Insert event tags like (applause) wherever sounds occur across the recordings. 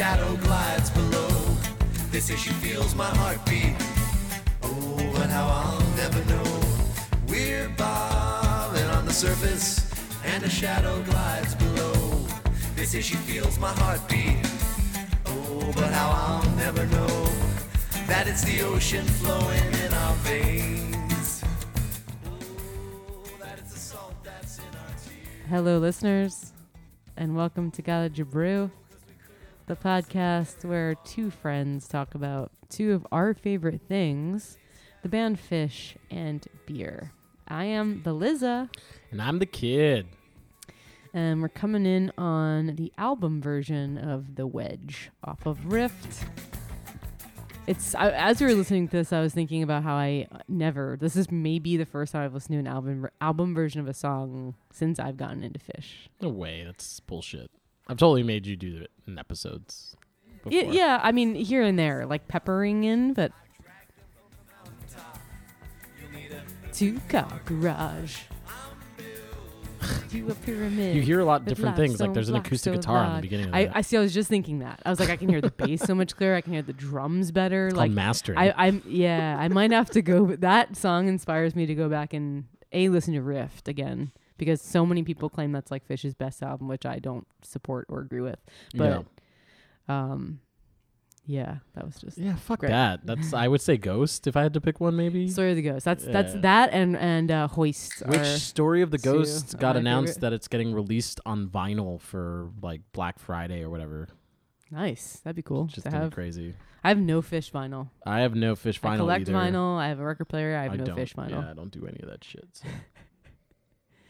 shadow glides below. Feels my heartbeat. Oh, how I'll never know. We're bobbing on the surface, and a shadow glides below. Feels my heartbeat. Oh, but how I'll never know that it's the ocean flowing in our veins. Oh. Hello, listeners, and welcome to Gala Jabrew, the podcast where two friends talk about two of our favorite things the band Phish and beer. I am the Liza, And I'm the kid. and we're coming in on the album version of The Wedge off of Rift. It's I, as we were listening to this, I was thinking about how I never. This is maybe the first time I've listened to an album album version of a song since I've gotten into Phish. No way, that's bullshit. I've totally made you do it in episodes. Yeah, before. yeah, I mean here and there, like peppering in, but two car garage. a pyramid. You hear a lot of with different things. Like there's an acoustic so guitar in the loud. beginning of I, that. I see. I was just thinking that. I was like, I can hear the (laughs) bass so much clearer. I can hear the drums better. like called mastering. I, I'm yeah. I might have to go. That song inspires me to go back and a listen to Rift again because so many people claim that's like Phish's best album, which I don't support or agree with. But um, yeah, that was just yeah. yeah, fuck great. that. That's I would say Ghost if I had to pick one maybe. Story of the Ghost. That's that's that and and uh, Hoist. Which Story of the Ghost got announced favorite. that it's getting released on vinyl for like Black Friday or whatever. nice. That'd be cool Just to gonna be have. crazy. I have no Phish vinyl. I have no Phish vinyl I collect either. vinyl. I have a record player. I have no. Phish vinyl. Yeah, I don't do any of that shit. so. (laughs)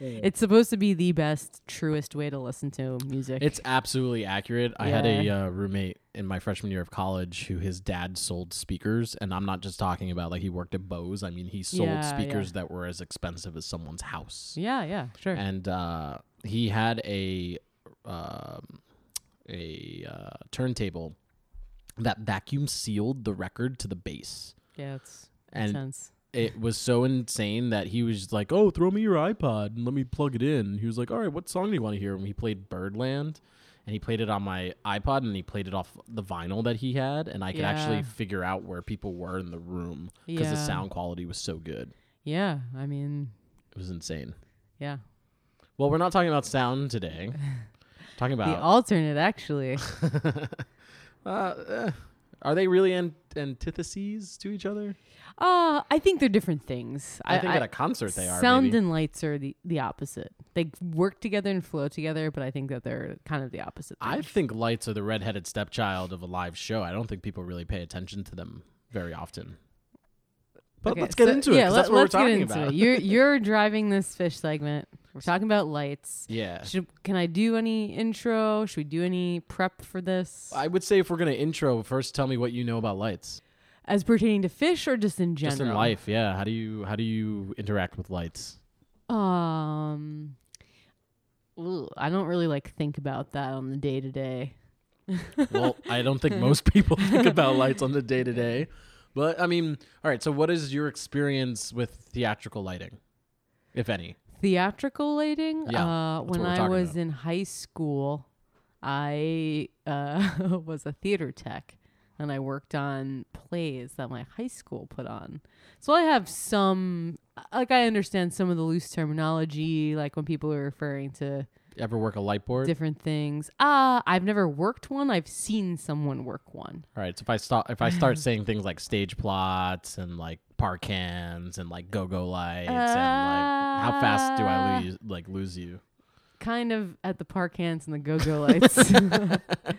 It's supposed to be the best, truest way to listen to music. It's absolutely accurate. I had a uh, roommate in my freshman year of college who his dad sold speakers, and I'm not just talking about like he worked at Bose. I mean, he sold Yeah, speakers yeah. that were as expensive as someone's house. yeah, yeah, sure. And uh, he had a um, a uh, turntable that vacuum sealed the record to the bass. yeah, it's And sense. It was so insane that he was like, "Oh, throw me your iPod and let me plug it in." He was like, "All right, what song do you want to hear?" And he played Birdland, and he played it on my iPod, and he played it off the vinyl that he had, and I could actually figure out where people were in the room because the sound quality was so good. Yeah, I mean, It was insane. yeah. Well, we're not talking about sound today. (laughs) talking about The alternate, actually. (laughs) uh, uh, are they really an- antitheses to each other? Uh, I think they're different things. I, think at a concert they are. Sound maybe. and lights are the, the opposite. They work together and flow together, but I think that they're kind of the opposite. I think lights are the redheaded stepchild of a live show. I don't think people really pay attention to them very often. But Okay, let's get so- into it Yeah, let, that's what we're talking into about. it. You're (laughs) you're driving this Phish segment. We're talking about lights. yeah. Should can I do any intro? Should we do any prep for this? I would say if we're gonna intro, first tell me what you know about lights. As pertaining to Phish or just in general? Just in life, yeah. How do you how do you interact with lights? Um, ooh, I don't really like think about that on the day to day. well, I don't think most people (laughs) think about lights on the day to day. But I mean, all right, so what is your experience with theatrical lighting? If any. Theatrical lighting. Yeah, Uh, when I was about. in high school, I uh, (laughs) was a theater tech, and I worked on plays that my high school put on. So I have some, like, I understand some of the loose terminology, like when people are referring to Ever work a light board? different things. Ah, I've never worked one. I've seen someone work one. All right, so if I start if I start (laughs) saying things like stage plots and like park hands and like go go lights and like how fast do I Uh, lose like lose you? Kind of at the park hands and the go go lights. (laughs)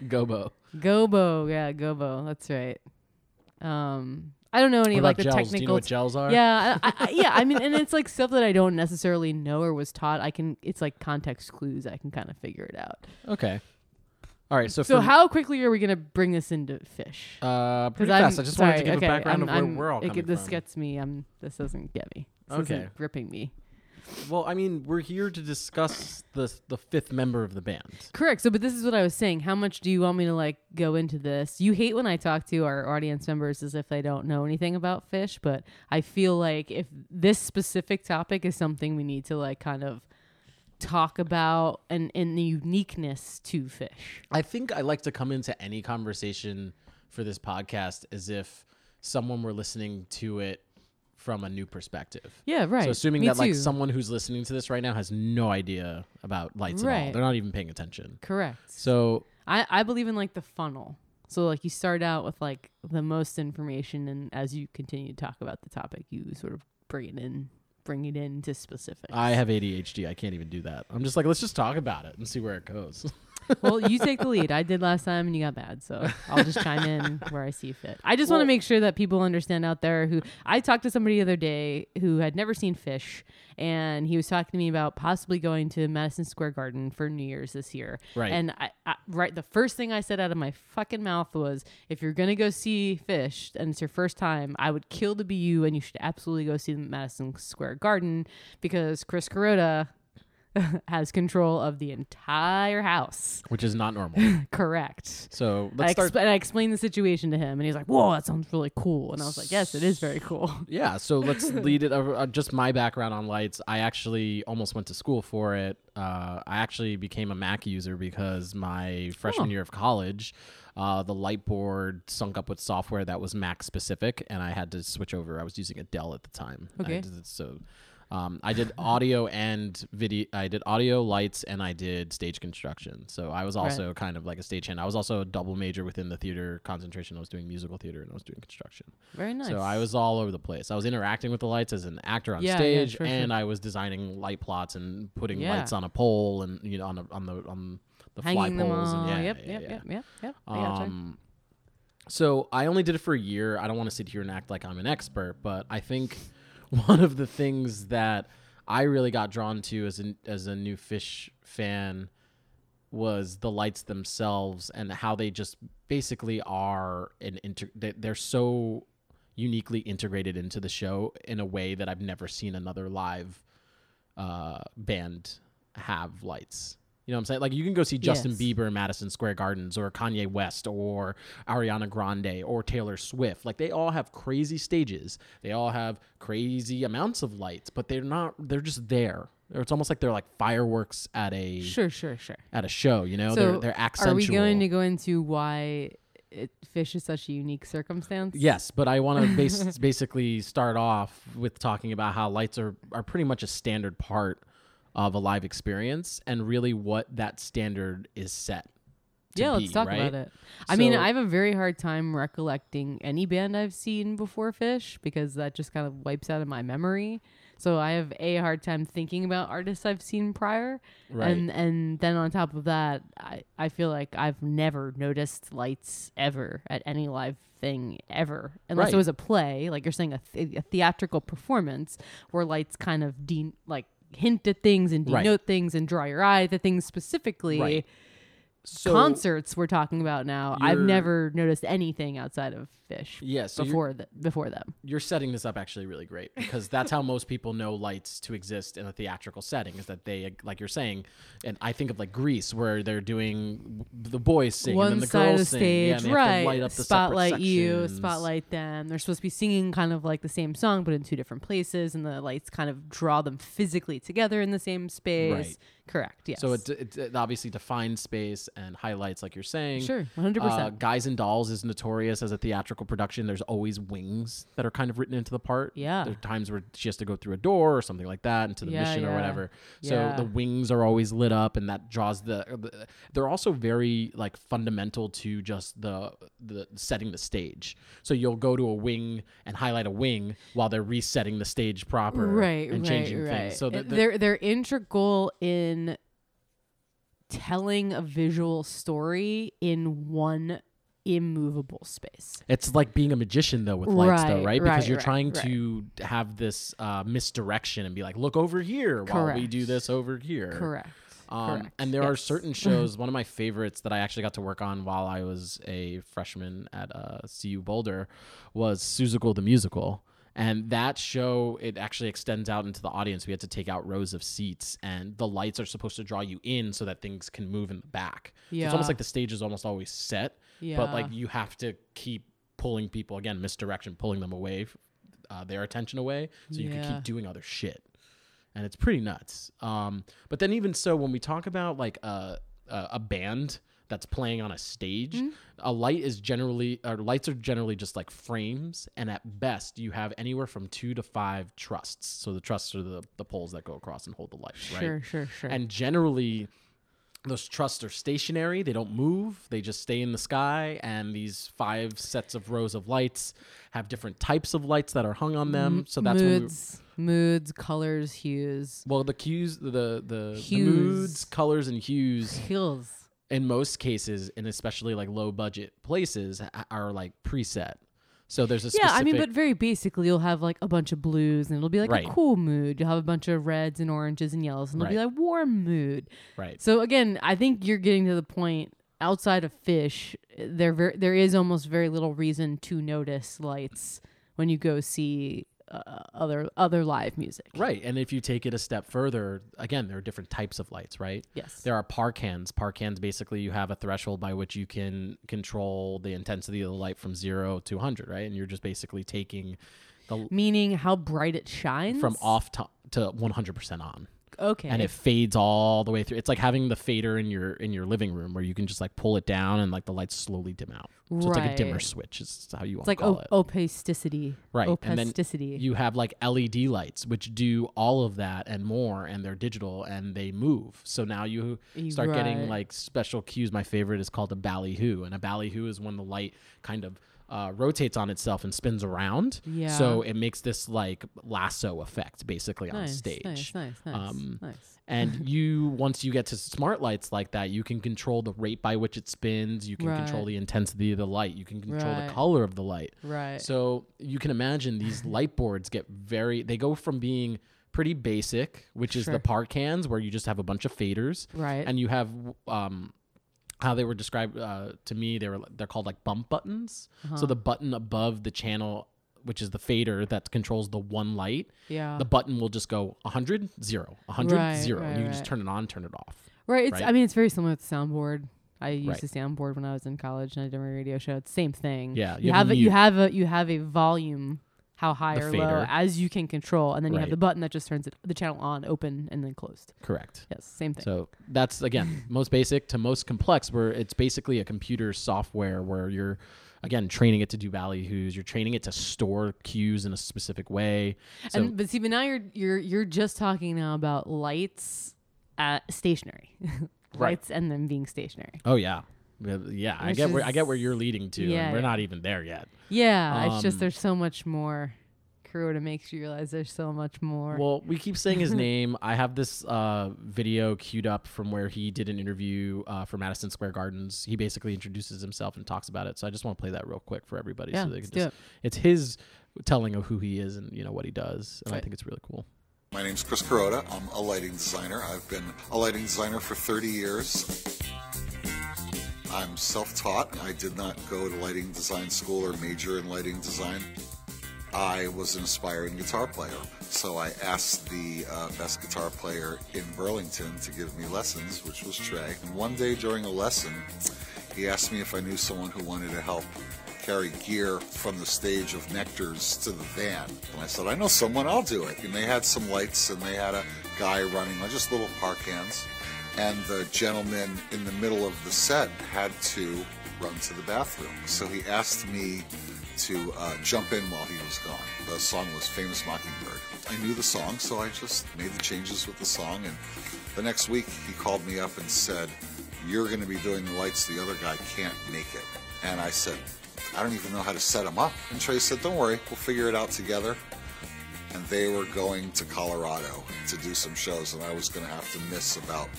Gobo. Gobo, yeah, Gobo. That's right. Um, I don't know any like the gels? Do you know technical. what gels are? yeah, I, I, yeah. I mean, and (laughs) it's like stuff that I don't necessarily know or was taught. I can. It's like context clues. I can kind of figure it out. Okay. All right. So, So, how quickly are we gonna bring this into Phish? Uh, pretty I'm fast. I just wanted to sorry, give okay, a background I'm, of where I'm- we're all it, coming This from. gets me. I'm. This doesn't get me. This Okay. isn't gripping me. well, I mean, we're here to discuss the the fifth member of the band. Correct. So, but this is what I was saying. How much do you want me to like go into this? You hate when I talk to our audience members as if they don't know anything about Phish, but I feel like if this specific topic is something we need to like kind of talk about and and the uniqueness to Phish. I think I like to come into any conversation for this podcast as if someone were listening to it from a new perspective. Yeah, right. So assuming Me that like someone who's listening to this right now has no idea about lights at all. Right. They're not even paying attention. correct. So I I believe in like the funnel. So like you start out with like the most information, and as you continue to talk about the topic, you sort of bring it in, bring it into specifics. I have ADHD. I can't even do that. I'm just like, let's just talk about it and see where it goes. (laughs) well, you take the lead. I did last time, and you got bad, so I'll just chime in where I see fit. I just want to make sure that people understand out there. Who I talked to somebody the other day who had never seen Phish, and he was talking to me about possibly going to Madison Square Garden for New Year's this year. Right. And I, I right, the first thing I said out of my fucking mouth was, "If you're gonna go see Phish and it's your first time, I would kill to be you, and you should absolutely go see the Madison Square Garden because Chris Kuroda." (laughs) has control of the entire house. which is not normal. (laughs) Correct. So I, let's exp- start. and I explained the situation to him, and he's like, "Whoa, that sounds really cool." And I was like, "Yes, it is very cool." (laughs) Yeah, so let's lead it over. Uh, just my background on lights. I actually almost went to school for it. Uh, I actually became a Mac user because my freshman Oh. year of college, uh, the light board sunk up with software that was Mac specific, and I had to switch over. I was using a Dell at the time. Okay. so. Um, I did audio and video. I did audio, lights, and I did stage construction. So I was also kind of like a stagehand. I was also a double major within the theater concentration. I was doing musical theater and I was doing construction. Very nice. So I was all over the place. I was interacting with the lights as an actor on Yeah, yeah, stage, sure, and sure. I was designing light plots and putting Yeah. lights on a pole and you know on a, on the on the fly hanging them poles. and yeah, yep, yeah, yep, yeah. yep, yep, yep. Um, so I only did it for a year. I don't want to sit here and act like I'm an expert, but I think (laughs) one of the things that I really got drawn to as a as a new Phish fan was the lights themselves and how they just basically are an inter- they- they're so uniquely integrated into the show in a way that I've never seen another live uh, band have lights. You know what I'm saying? Like you can go see Justin Yes. Bieber in Madison Square Gardens or Kanye West or Ariana Grande or Taylor Swift. Like they all have crazy stages. They all have crazy amounts of lights, but they're not they're just there. It's almost like they're like fireworks at a Sure, sure, sure. at a show, you know? so they're they're accentual. Are we going to go into why it, Phish is such a unique circumstance? Yes, but I want to base, (laughs) basically start off with talking about how lights are, are pretty much a standard part of a live experience and really what that standard is set. to yeah, let's be, talk right? about it. I mean, I have a very hard time recollecting any band I've seen before Phish because that just kind of wipes out of my memory. So I have a hard time thinking about artists I've seen prior, Right. and and then on top of that, I I feel like I've never noticed lights ever at any live thing ever, unless Right. it was a play, like you're saying a, th- a theatrical performance where lights kind of de- like hint at things and Right. denote things and draw your eye to things specifically Right. So concerts we're talking about now. I've never noticed anything outside of Phish Yeah, so before th- before them. you're setting this up actually really great because that's how most people know lights to exist in a theatrical setting is that they like you're saying and i think of like Grease where they're doing the boys sing and One then the side of girls the sing yeah, stage, and they have to right? light up the spotlight you, spotlight them. They're supposed to be singing kind of like the same song, but in two different places, and the lights kind of draw them physically together in the same space. Right. Correct. Yes. so it, it, it obviously defines space and highlights like you're saying sure, one hundred Uh, percent. Guys and Dolls is notorious as a theatrical production. There's always wings that are kind of written into the part. Yeah. There are times where she has to go through a door or something like that into the Yeah, mission or whatever. So Yeah. the wings are always lit up and that draws the, the they're also very like fundamental to just the the setting the stage. So you'll go to a wing and highlight a wing while they're resetting the stage proper Right, and right, changing right. things. So the, the- they're they're integral in telling a visual story in one immovable space. It's like being a magician though with lights though, Right, right? Because right, you're right, trying right. to have this uh, misdirection and be like, look over here while we do this over here. Correct. Um, Correct. and there are certain (laughs) shows. one of my favorites that I actually got to work on while I was a freshman at uh, CU Boulder was Seussical the musical. And that show, it actually extends out into the audience. We had to take out rows of seats, and the lights are supposed to draw you in so that things can move in the back. So it's almost like the stage is almost always set, yeah. but like you have to keep pulling people again, misdirection, pulling them away, uh, their attention away, so you can keep doing other shit. and it's pretty nuts. Um, but then even so, when we talk about like a a, a band that's playing on a stage, Mm-hmm. a light is generally or lights are generally just like frames, and at best you have anywhere from two to five trusses. So the trusses are the the poles that go across and hold the light, right? Sure, sure, sure. And generally, those trusses are stationary. They don't move. They just stay in the sky. And these five sets of rows of lights have different types of lights that are hung on them. So that's when we, moods, moods, colors, hues, well, the cues, the the, the moods, colors, and hues hills. In most cases, and especially like low budget places, are like preset. So there's a Yeah, specific, I mean, but very basically, you'll have like a bunch of blues, and it'll be like Right. a cool mood. You'll have a bunch of reds and oranges and yellows, and it'll be like warm mood. right. So again, I think you're getting to the point. Outside of Phish, there ver- there is almost very little reason to notice lights when you go see uh, other other live music. Right. And if you take it a step further, again, there are different types of lights, right? Yes. There are parcans. Parcans basically you have a threshold by which you can control the intensity of the light from zero to 100, right? And you're just basically taking the Meaning how bright it shines from off to, to 100% on. Okay. And it fades all the way through. It's like having the fader in your in your living room where you can just like pull it down and like the lights slowly dim out. So it's like a dimmer switch is how you want it's like to call o- it. opacicity. Right. And then Opacicity. you have like LED lights, which do all of that and more, and they're digital and they move. So now you start getting like special cues. My favorite is called a ballyhoo, and a ballyhoo is when the light kind of uh, rotates on itself and spins around. Yeah. So it makes this like lasso effect basically on stage. Nice, nice, nice, Um, nice. And (laughs) you, once you get to smart lights like that, you can control the rate by which it spins. You can control the intensity of the light. You can control Right. the color of the light. Right. So you can imagine these (laughs) light boards get very, they go from being pretty basic, which is the par cans where you just have a bunch of faders. Right. And you have, um, how they were described uh, to me, they were they're called like bump buttons. Uh-huh. So the button above the channel, which is the fader that controls the one light, yeah. the button will just go 100, 0, 100, Right, 0. right, and you can just turn it on, turn it off. Right. It's. right? I mean, it's very similar to soundboard. I used Right. to soundboard when I was in college and I did my radio show. It's the same thing. Yeah, You, you have have a a, you have a you have a volume, how high The or fader. low as you can control, and then you have the button that just turns it, the channel on, open, and then closed. Correct. Yes, same thing. So that's again most basic to most complex, where it's basically a computer software where you're again training it to do ballyhoos. You're training it to store cues in a specific way. So and but see, but now you're you're you're just talking now about lights at stationary, (laughs) Right. lights and then being stationary. oh yeah, Yeah, yeah. I Which get where I get where you're leading to, Yeah, and we're yeah. not even there yet. Yeah, it's just Um, there's so much more. Kuroda makes you realize there's so much more. Well, we keep saying his (laughs) name. I have this uh, video queued up from where he did an interview uh, for Madison Square Gardens. He basically introduces himself and talks about it. So I just want to play that real quick for everybody. Yeah, so they can do just, It's his telling of who he is and you know what he does, and I think it's really cool. My name's Chris Kuroda. I'm a lighting designer. I've been a lighting designer for 30 years. I'm self taught. I did not go to lighting design school or major in lighting design. I was an aspiring guitar player, so I asked the uh, best guitar player in Burlington to give me lessons, which was Trey. And one day during a lesson, he asked me if I knew someone who wanted to help carry gear from the stage of Nectar's to the van. And I said, I know someone, I'll do it. And they had some lights and they had a guy running, just little par cans. And the gentleman in the middle of the set had to run to the bathroom. So he asked me to uh, jump in while he was gone. The song was Famous Mockingbird. I knew the song, so I just made the changes with the song. And the next week, he called me up and said, You're going to be doing the lights. The other guy can't make it. And I said, I don't even know how to set them up. And Trey said, Don't worry, we'll figure it out together. And they were going to Colorado to do some shows, and I was going to have to miss about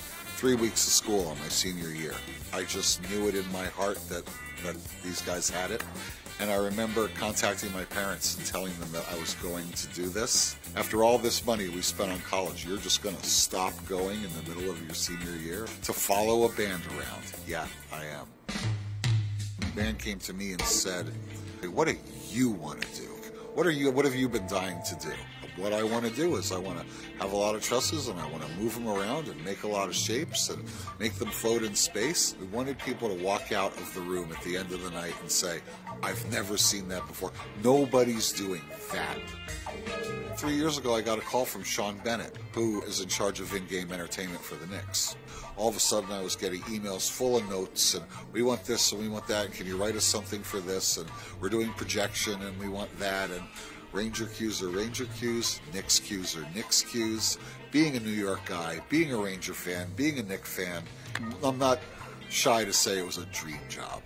three weeks of school on my senior year. I just knew it in my heart that, that these guys had it. And I remember contacting my parents and telling them that I was going to do this. After all this money we spent on college, you're just going to stop going in the middle of your senior year to follow a band around. Yeah, I am. The band came to me and said, hey, "What do you want to do? What are you? What have you been dying to do?" What I want to do is I want to have a lot of trusses and I want to move them around and make a lot of shapes and make them float in space. We wanted people to walk out of the room at the end of the night and say, "I've never seen that before. Nobody's doing that." Three years ago, I got a call from Sean Bennett, who is in charge of in game entertainment for the Knicks. All of a sudden, I was getting emails full of notes, and we want this and we want that. And can you write us something for this? And we're doing projection, and we want that. And Ranger cues are Ranger cues, Knicks cues are Knicks cues. Being a New York guy, being a Ranger fan, being a Knicks fan, I'm not shy to say it was a dream job.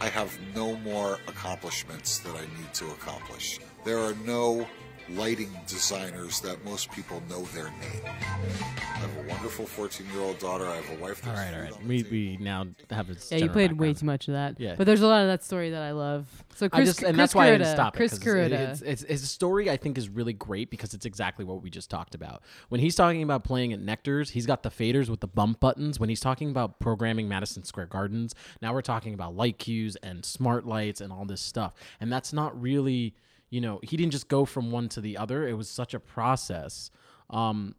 I have no more accomplishments that I need to accomplish. There are no lighting designers that most people know their name. I have a wonderful 14 year old daughter. I have a wife. All that's right, all food right. on the We we now have a Yeah, you played way too much of that. Yeah. But there's a lot of that story that I love. So Chris, I just, and Chris that's why I Kuroda, didn't stop it. Chris 'cause Kuroda. It's, it's, it's, his story, I think, is really great because it's exactly what we just talked about. When he's talking about playing at Nectar's, he's got the faders with the bump buttons. When he's talking about programming Madison Square Gardens, now we're talking about light cues and smart lights and all this stuff. And that's not really, you know, he didn't just go from one to the other. It was such a process. Um,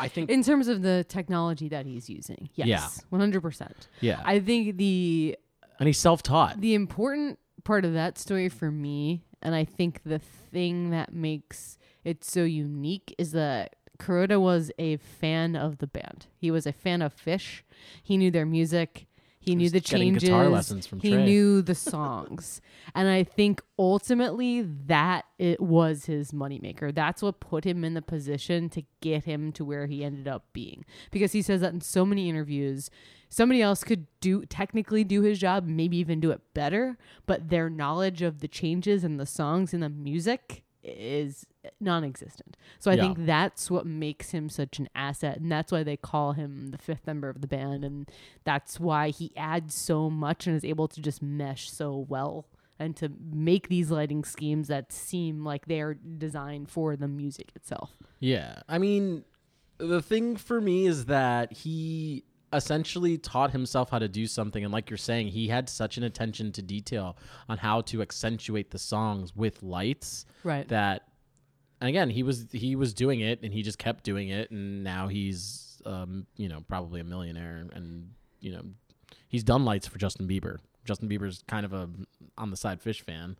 I think, in terms of the technology that he's using, yes, Yeah. one hundred percent. yeah, I think the and he's self-taught. the important part of that story for me, and I think the thing that makes it so unique is that Kuroda was a fan of the band. He was a fan of Phish. He knew their music. He knew the changes. guitar lessons from he Trey. knew the songs, (laughs) and I think ultimately that it was his moneymaker. That's what put him in the position to get him to where he ended up being. Because he says that in so many interviews, somebody else could do technically do his job, maybe even do it better, but their knowledge of the changes and the songs and the music is non-existent. So I Yeah. think that's what makes him such an asset and that's why they call him the fifth member of the band and that's why he adds so much and is able to just mesh so well and to make these lighting schemes that seem like they are designed for the music itself. Yeah. I mean, the thing for me is that he essentially taught himself how to do something. And like you're saying, he had such an attention to detail on how to accentuate the songs with lights Right. that and again he was he was doing it and he just kept doing it and now he's um you know probably a millionaire and you know he's done lights for Justin Bieber. Justin Bieber's kind of a on the side Phish fan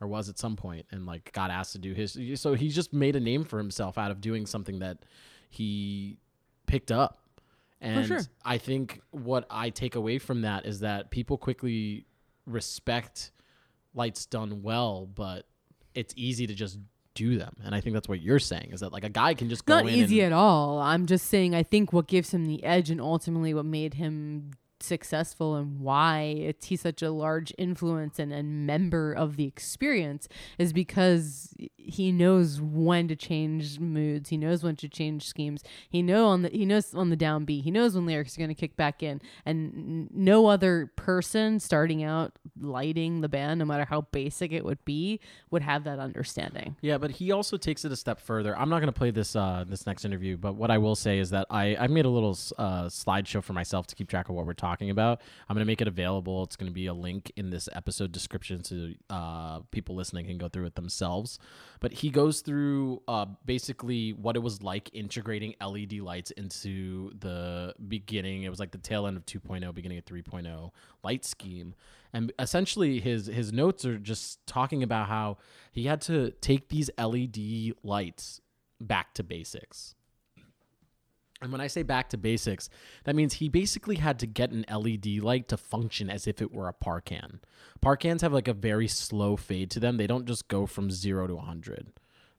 or was at some point and like got asked to do his so he just made a name for himself out of doing something that he picked up. And sure. I think what I take away from that is that people quickly respect lights done well, but it's easy to just do them. And I think that's what you're saying is that like a guy can just go Not easy at all. I'm just saying I think what gives him the edge and ultimately what made him successful and why he's such a large influence and, and member of the experience is because he knows when to change moods. He knows when to change schemes. He know on the he knows on the downbeat he knows when lyrics are going to kick back in. And no other person starting out lighting the band no matter how basic it would be would have that understanding. Yeah, but he also takes it a step further. I'm not going to play this uh, this next interview, but what I will say is that I I made a little uh, slideshow for myself to keep track of what we're talking about. I'm going to make it available. It's going to be a link in this episode description so uh, people listening can go through it themselves. But he goes through uh, basically what it was like integrating LED lights into the beginning. It was like the tail end of 2.0, beginning of 3.0 light scheme. And essentially, his his notes are just talking about how he had to take these LED lights back to basics. And when I say back to basics, that means he basically had to get an LED light to function as if it were a Parcan. Parcans have like a very slow fade to them. They don't just go from 0 to 100.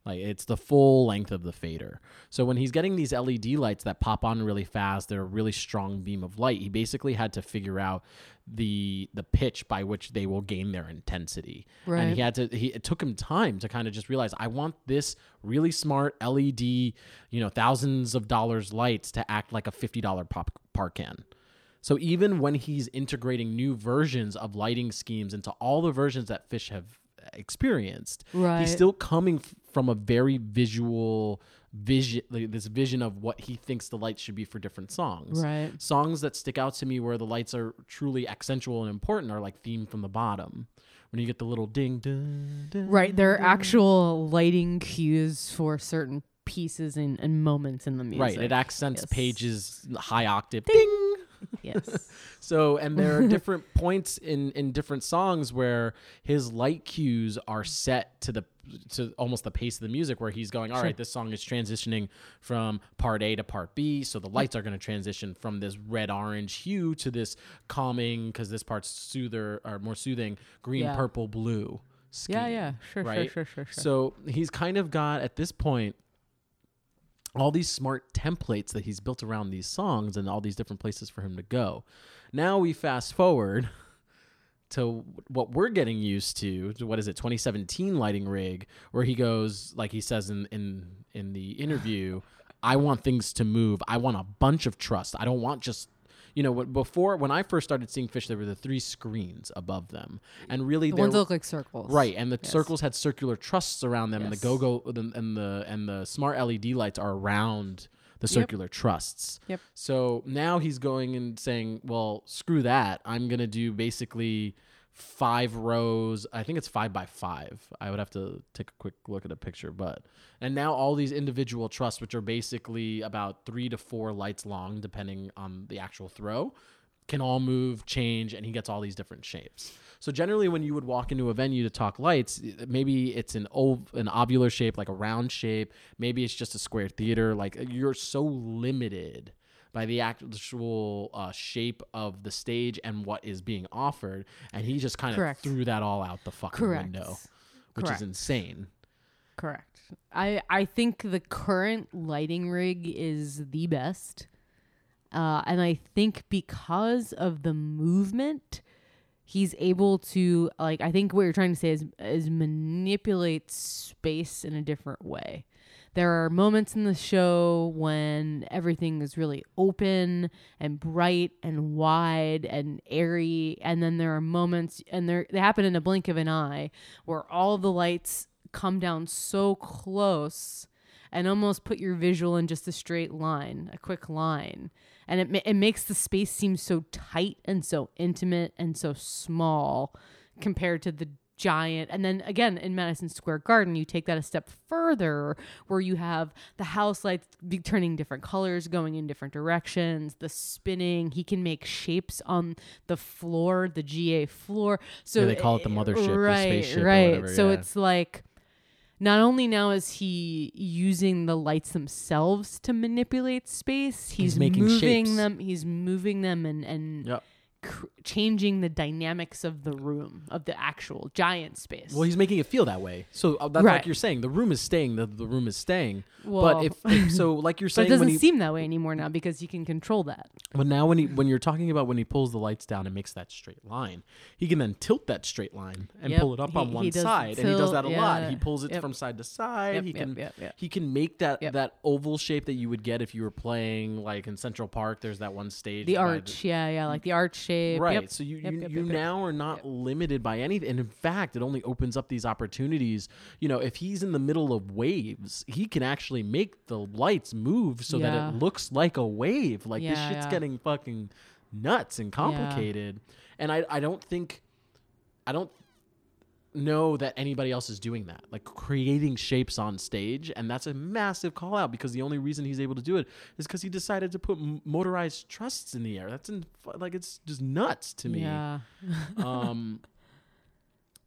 Like it's the full length of the fader. So when he's getting these LED lights that pop on really fast, they're a really strong beam of light. He basically had to figure out the the pitch by which they will gain their intensity. Right. And he had to he it took him time to kind of just realize I want this really smart LED, you know, thousands of dollars lights to act like a $50 pop Parcan. So even when he's integrating new versions of lighting schemes into all the versions that Phish have experienced, Right. he's still coming f- from a very visual vision, like this vision of what he thinks the lights should be for different songs. Right. Songs that stick out to me where the lights are truly accentual and important are like "Theme from the Bottom," when you get the little ding, dun, dun, Right, there are actual lighting cues for certain pieces and, and moments in the music. Right, it accents Yes. Page's high octave ding. Yes. (laughs) So, and there are different (laughs) points in in different songs where his light cues are set to the to almost the pace of the music where he's going, all right, this song is transitioning from part A to part B, so the lights are going to transition from this red orange hue to this calming because this part's soother or more soothing green Yeah. purple blue. yeah, scheme, yeah. Sure, right? sure, sure, sure, sure. So he's kind of got at this point all these smart templates that he's built around these songs and all these different places for him to go. Now we fast forward (laughs) to what we're getting used to, to what is it 2017 lighting rig where he goes like he says in in in the interview I want things to move. I want a bunch of trust. I don't want just you know, when- before when I first started seeing Phish, there were the three screens above them, and really the ones that look like circles. Right, and the Yes. circles had circular trusses around them, and the go go and the and the smart LED lights are around the circular trusses. Yep. So now he's going and saying, "Well, screw that. I'm gonna do basically five rows. I think it's five by five. I would have to take a quick look at a picture, but and now all these individual trusses, which are basically about three to four lights long, depending on the actual throw." can all move, change, and he gets all these different shapes. So generally, when you would walk into a venue to talk lights, maybe it's an ov- an ovular shape, like a round shape. Maybe it's just a square theater. Like you're so limited by the actual uh, shape of the stage and what is being offered, and he just kind of threw that all out the fucking Correct. window, which Correct. is insane. Correct. I I think the current lighting rig is the best. Uh, and I think because of the movement, he's able to like I think what you're trying to say is is manipulate space in a different way. There are moments in the show when everything is really open and bright and wide and airy, and then there are moments, and they happen in a blink of an eye, where all the lights come down so close and almost put your visual in just a straight line, a quick line. And it, it makes the space seem so tight and so intimate and so small compared to the giant. And then again, in Madison Square Garden, you take that a step further where you have the house lights be turning different colors, going in different directions, the spinning. He can make shapes on the floor, the GA floor. So Yeah, they call it the eh, mothership, the right, spaceship or right. whatever, so yeah. it's like not only now is he using the lights themselves to manipulate space, he's, He's making moving shapes. them. He's moving them and and Yep. Cr- changing the dynamics of the room of the actual giant space. Well, he's making it feel that way. So uh, that's Right. like you're saying. The room is staying. The, the room is staying. Well- but if, if so, like you're (laughs) but saying, it doesn't when he, seem that way anymore now because you can control that. But now when he when you're talking about when he pulls the lights down and makes that straight line, he can then tilt that straight line and Yep. pull it up He- on he one does the side, and he does that a lot. yeah. He pulls it Yep. from side to side. Yep, he yep, can yep, yep. he can make that Yep. that oval shape that you would get if you were playing like in Central Park. There's that one stage. The by arch, yeah, yeah, like the arch shape. Right. Yep. So you Yep, you, yep, you now are not limited by anything. And in fact, it only opens up these opportunities. You know, if he's in the middle of waves, he can actually make the lights move so that it looks like a wave. Like this shit's yeah. getting fucking nuts and complicated. And I I don't think I don't know that anybody else is doing that like creating shapes on stage and that's a massive call out because the only reason he's able to do it is because he decided to put motorized trusses in the air that's in, like it's just nuts to me Yeah. (laughs) um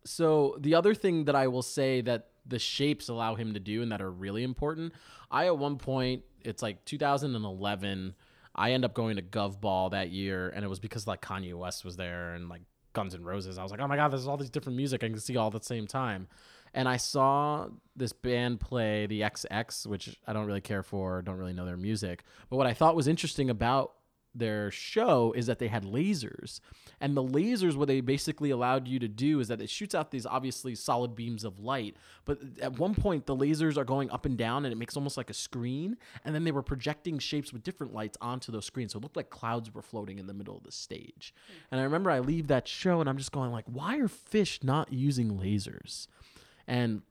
so the other thing that i will say that the shapes allow him to do and that are really important i at one point it's like 2011 i end up going to gov ball that year and it was because like kanye west was there and like guns N' roses. I was like oh my god there's all these different music i can see all at the same time. And i saw this band play the xx which i don't really care for don't really know their music. But what i thought was interesting about their show is that they had lasers. And the lasers, what they basically allowed you to do is that it shoots out these obviously solid beams of light. But at one point, the lasers are going up and down and it makes almost like a screen. And then they were projecting shapes with different lights onto those screens. So it looked like clouds were floating in the middle of the stage. Hmm. And I remember I leave that show and I'm just going like, why are Phish not using lasers? And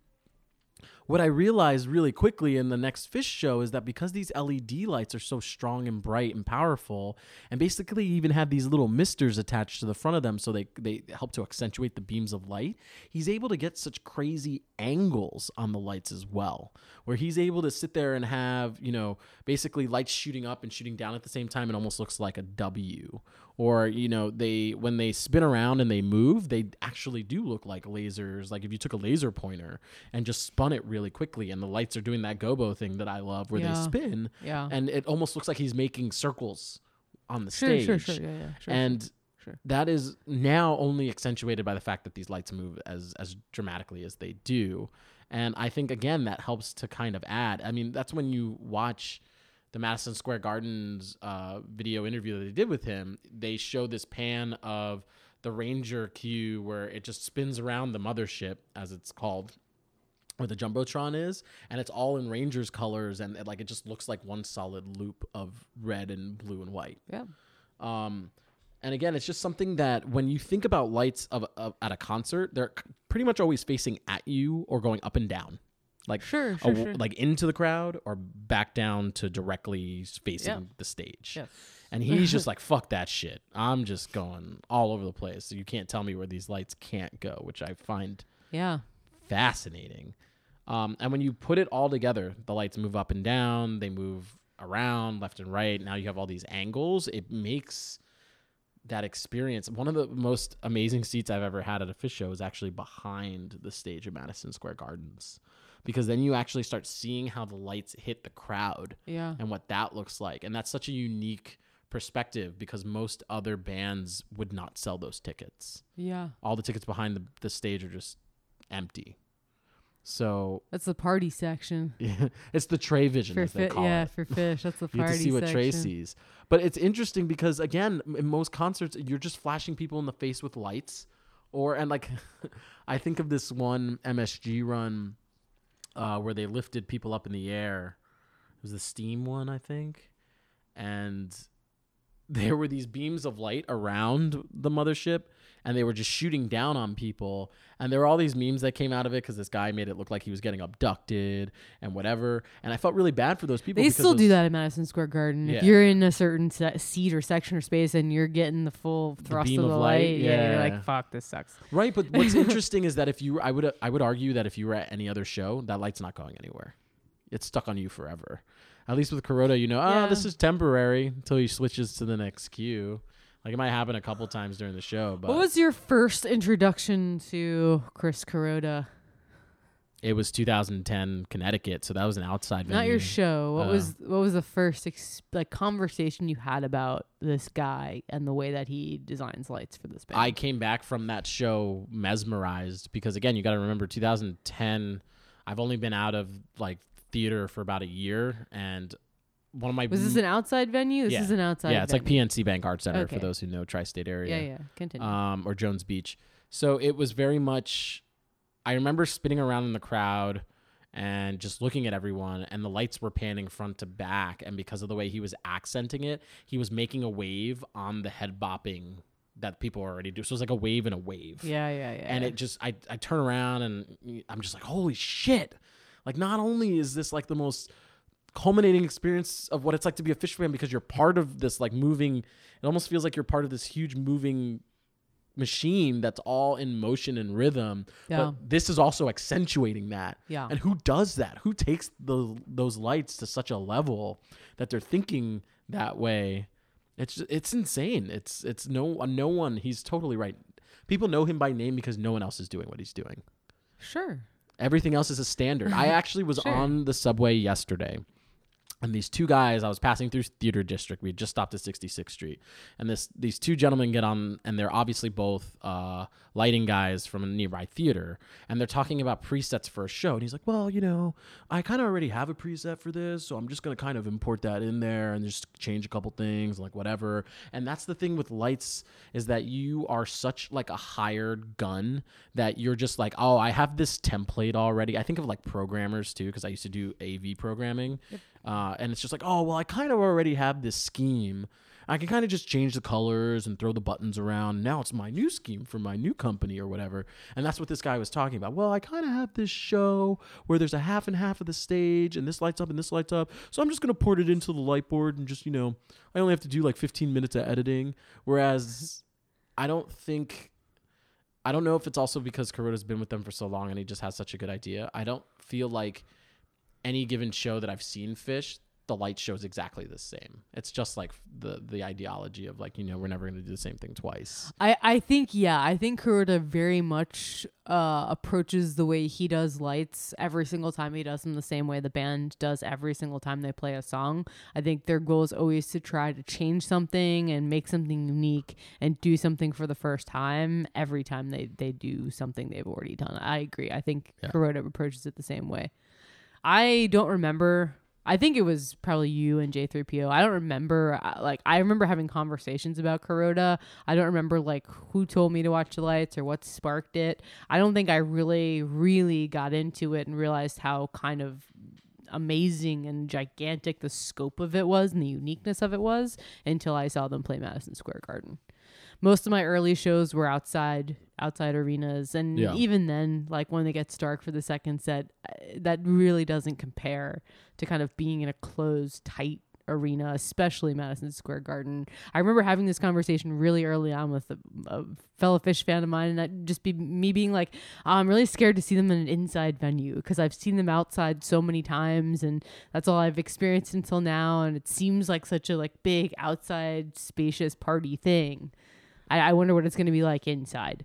what I realized really quickly in the next Phish show is that because these LED lights are so strong and bright and powerful, and basically even have these little misters attached to the front of them so they, they help to accentuate the beams of light, he's able to get such crazy angles on the lights as well, where he's able to sit there and have, you know, basically lights shooting up and shooting down at the same time. It almost looks like a W. Or, you know, they when they spin around and they move, they actually do look like lasers. Like if you took a laser pointer and just spun it really quickly and the lights are doing that gobo thing that I love where Yeah. they spin Yeah. and it almost looks like he's making circles on the Sure, stage. sure, sure. Yeah, yeah. Sure. and Sure. that is now only accentuated by the fact that these lights move as as dramatically as they do. And I think again that helps to kind of add. I mean, that's when you watch the Madison Square Gardens uh, video interview that they did with him. They show this pan of the Ranger queue where it just spins around the mothership, as it's called, where the jumbotron is, and it's all in Rangers colors, and it, like it just looks like one solid loop of red and blue and white. yeah. Um, and again, it's just something that when you think about lights of, of at a concert, they're pretty much always facing at you or going up and down, like Sure, sure, w- sure. like into the crowd or back down to directly facing Yeah. the stage. Yes. And he's just like, "Fuck that shit! I'm just going all over the place. So You can't tell me where these lights can't go," which I find Yeah. fascinating. Um, and when you put it all together, the lights move up and down, they move around left and right. Now you have all these angles. It makes that experience one of the most amazing seats I've ever had at a Phish show is actually behind the stage of Madison Square Gardens. Because then you actually start seeing how the lights hit the crowd Yeah. and what that looks like. And that's such a unique perspective because most other bands would not sell those tickets Yeah. all the tickets behind the, the stage are just empty. So That's the party section. Yeah, (laughs) it's the Trey vision, For as they fi- call yeah, it. for Phish. That's the You get party to see what Trey section. sees. But it's interesting because again, in most concerts, you're just flashing people in the face with lights, or and like, (laughs) I think of this one MSG run uh, where they lifted people up in the air. It was the Steam one, I think, and (laughs) there were these beams of light around the mothership and they were just shooting down on people and there were all these memes that came out of it because this guy made it look like he was getting abducted and whatever and i felt really bad for those people They still it do that at Madison Square Garden. Yeah. If you're in a certain se- seat or section or space and you're getting the full thrust beam of of the light, light, yeah, you're like, fuck, this sucks. right but (laughs) what's interesting is that if you i would i would argue that if you were at any other show that light's not going anywhere it's stuck on you forever at least with Kuroda, you know, oh, Yeah. this is temporary until he switches to the next cue. Like it might happen a couple times during the show, but What was your first introduction to Chris Kuroda? it was 2010 Connecticut, so that was an outside venue. Not your show. What Uh, was what was the first ex- like conversation you had about this guy and the way that he designs lights for this band? I came back from that show mesmerized because again, you got to remember 2010. I've only been out of like theater for about a year, and one of my was this an outside venue? This Yeah. is an outside. yeah, it's like. PNC Bank Art Center for those who know tri-state area. Yeah, yeah. Continue. um, or Jones Beach. So it was very much. I remember spinning around in the crowd and just looking at everyone, and the lights were panning front to back. And because of the way he was accenting it, he was making a wave on the head bopping that people already do. So it was like a wave and a wave. yeah, yeah, yeah. And it just, I, I turn around and I'm just like, holy shit. Like, not only is this like the most culminating experience of what it's like to be a Phish fan because you're part of this like moving it almost feels like you're part of this huge moving machine that's all in motion and rhythm Yeah. but this is also accentuating that Yeah. and who does that who takes the those lights to such a level that they're thinking that way it's it's insane it's it's no no one he's totally right people know him by name because no one else is doing what he's doing sure. Everything else is a standard. I (laughs) actually was Sure. on the subway yesterday. And these two guys, I was passing through Theater District. We had just stopped at 66th Street, and this these two gentlemen get on, and they're obviously both uh, lighting guys from a nearby theater, and they're talking about presets for a show. And he's like, "Well, you know, I kind of already have a preset for this, so I'm just gonna kind of import that in there and just change a couple things, like whatever." And that's the thing with lights is that you are such like a hired gun that you're just like, "Oh, I have this template already." I think of like programmers too, because I used to do AV programming. Uh, and it's just like, oh well, I kind of already have this scheme, I can kind of just change the colors and throw the buttons around. Now it's my new scheme for my new company or whatever. And that's what this guy was talking about. Well, I kind of have this show where there's a half and half of the stage and this lights up and this lights up. So I'm just going to port it into the light board and just, you know, I only have to do like 15 minutes of editing. Whereas I don't think I don't know if it's also because Kuroda's been with them for so long and he just has such a good idea. I don't feel like any given show that I've seen Phish, the light show is exactly the same. It's just like the the ideology of like you know we're never going to do the same thing twice. I, I think yeah I think Kuroda very much uh, approaches the way he does lights every single time he does them the same way the band does every single time they play a song. I think their goal is always to try to change something and make something unique and do something for the first time every time they, they do something they've already done. I agree. I think Yeah. Kuroda approaches it the same way. I don't remember. I think it was probably you and J3PO. I don't remember. uh, Like, I remember having conversations about Kuroda. I don't remember, like, who told me to watch the lights or what sparked it. I don't think I really, really got into it and realized how kind of amazing and gigantic the scope of it was and the uniqueness of it was until I saw them play Madison Square Garden. Most of my early shows were outside outside arenas and Yeah. even then like when it gets dark for the second set uh, that really doesn't compare to kind of being in a closed tight arena especially Madison Square Garden. I remember having this conversation really early on with a, a fellow Phish fan of mine and that just be me being like "Oh, I'm really scared to see them in an inside venue because I've seen them outside so many times and that's all I've experienced until now and it seems like such a like big outside spacious party thing. I, I wonder what it's going to be like inside.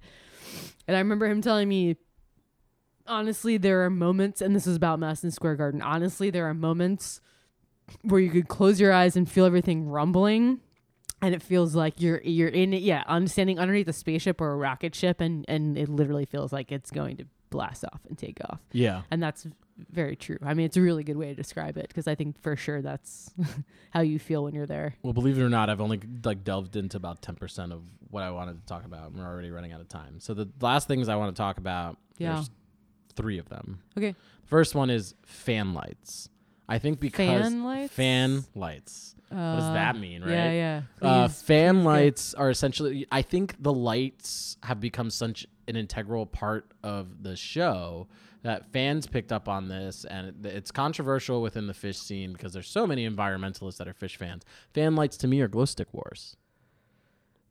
And I remember him telling me, honestly, there are moments, and this is about Madison Square Garden. Honestly, there are moments where you could close your eyes and feel everything rumbling. And it feels like you're you're in it, yeah, on standing underneath a spaceship or a rocket ship, and and it literally feels like it's going to blast off and take off. Yeah. And that's very true. I mean, it's a really good way to describe it because I think for sure that's (laughs) how you feel when you're there. Well, believe it or not, I've only like delved into about ten percent of what I wanted to talk about. and We're already running out of time. So the last things I want to talk about, Yeah. there's three of them. Okay. First one is fan lights. I think because Fan lights? fan lights. what does Uh, that mean, right? Yeah, yeah. Uh, fan lights are essentially. I think the lights have become such an integral part of the show that fans picked up on this, and it- it's controversial within the Phish scene because there's so many environmentalists that are Phish fans. Fan lights to me are glow stick wars.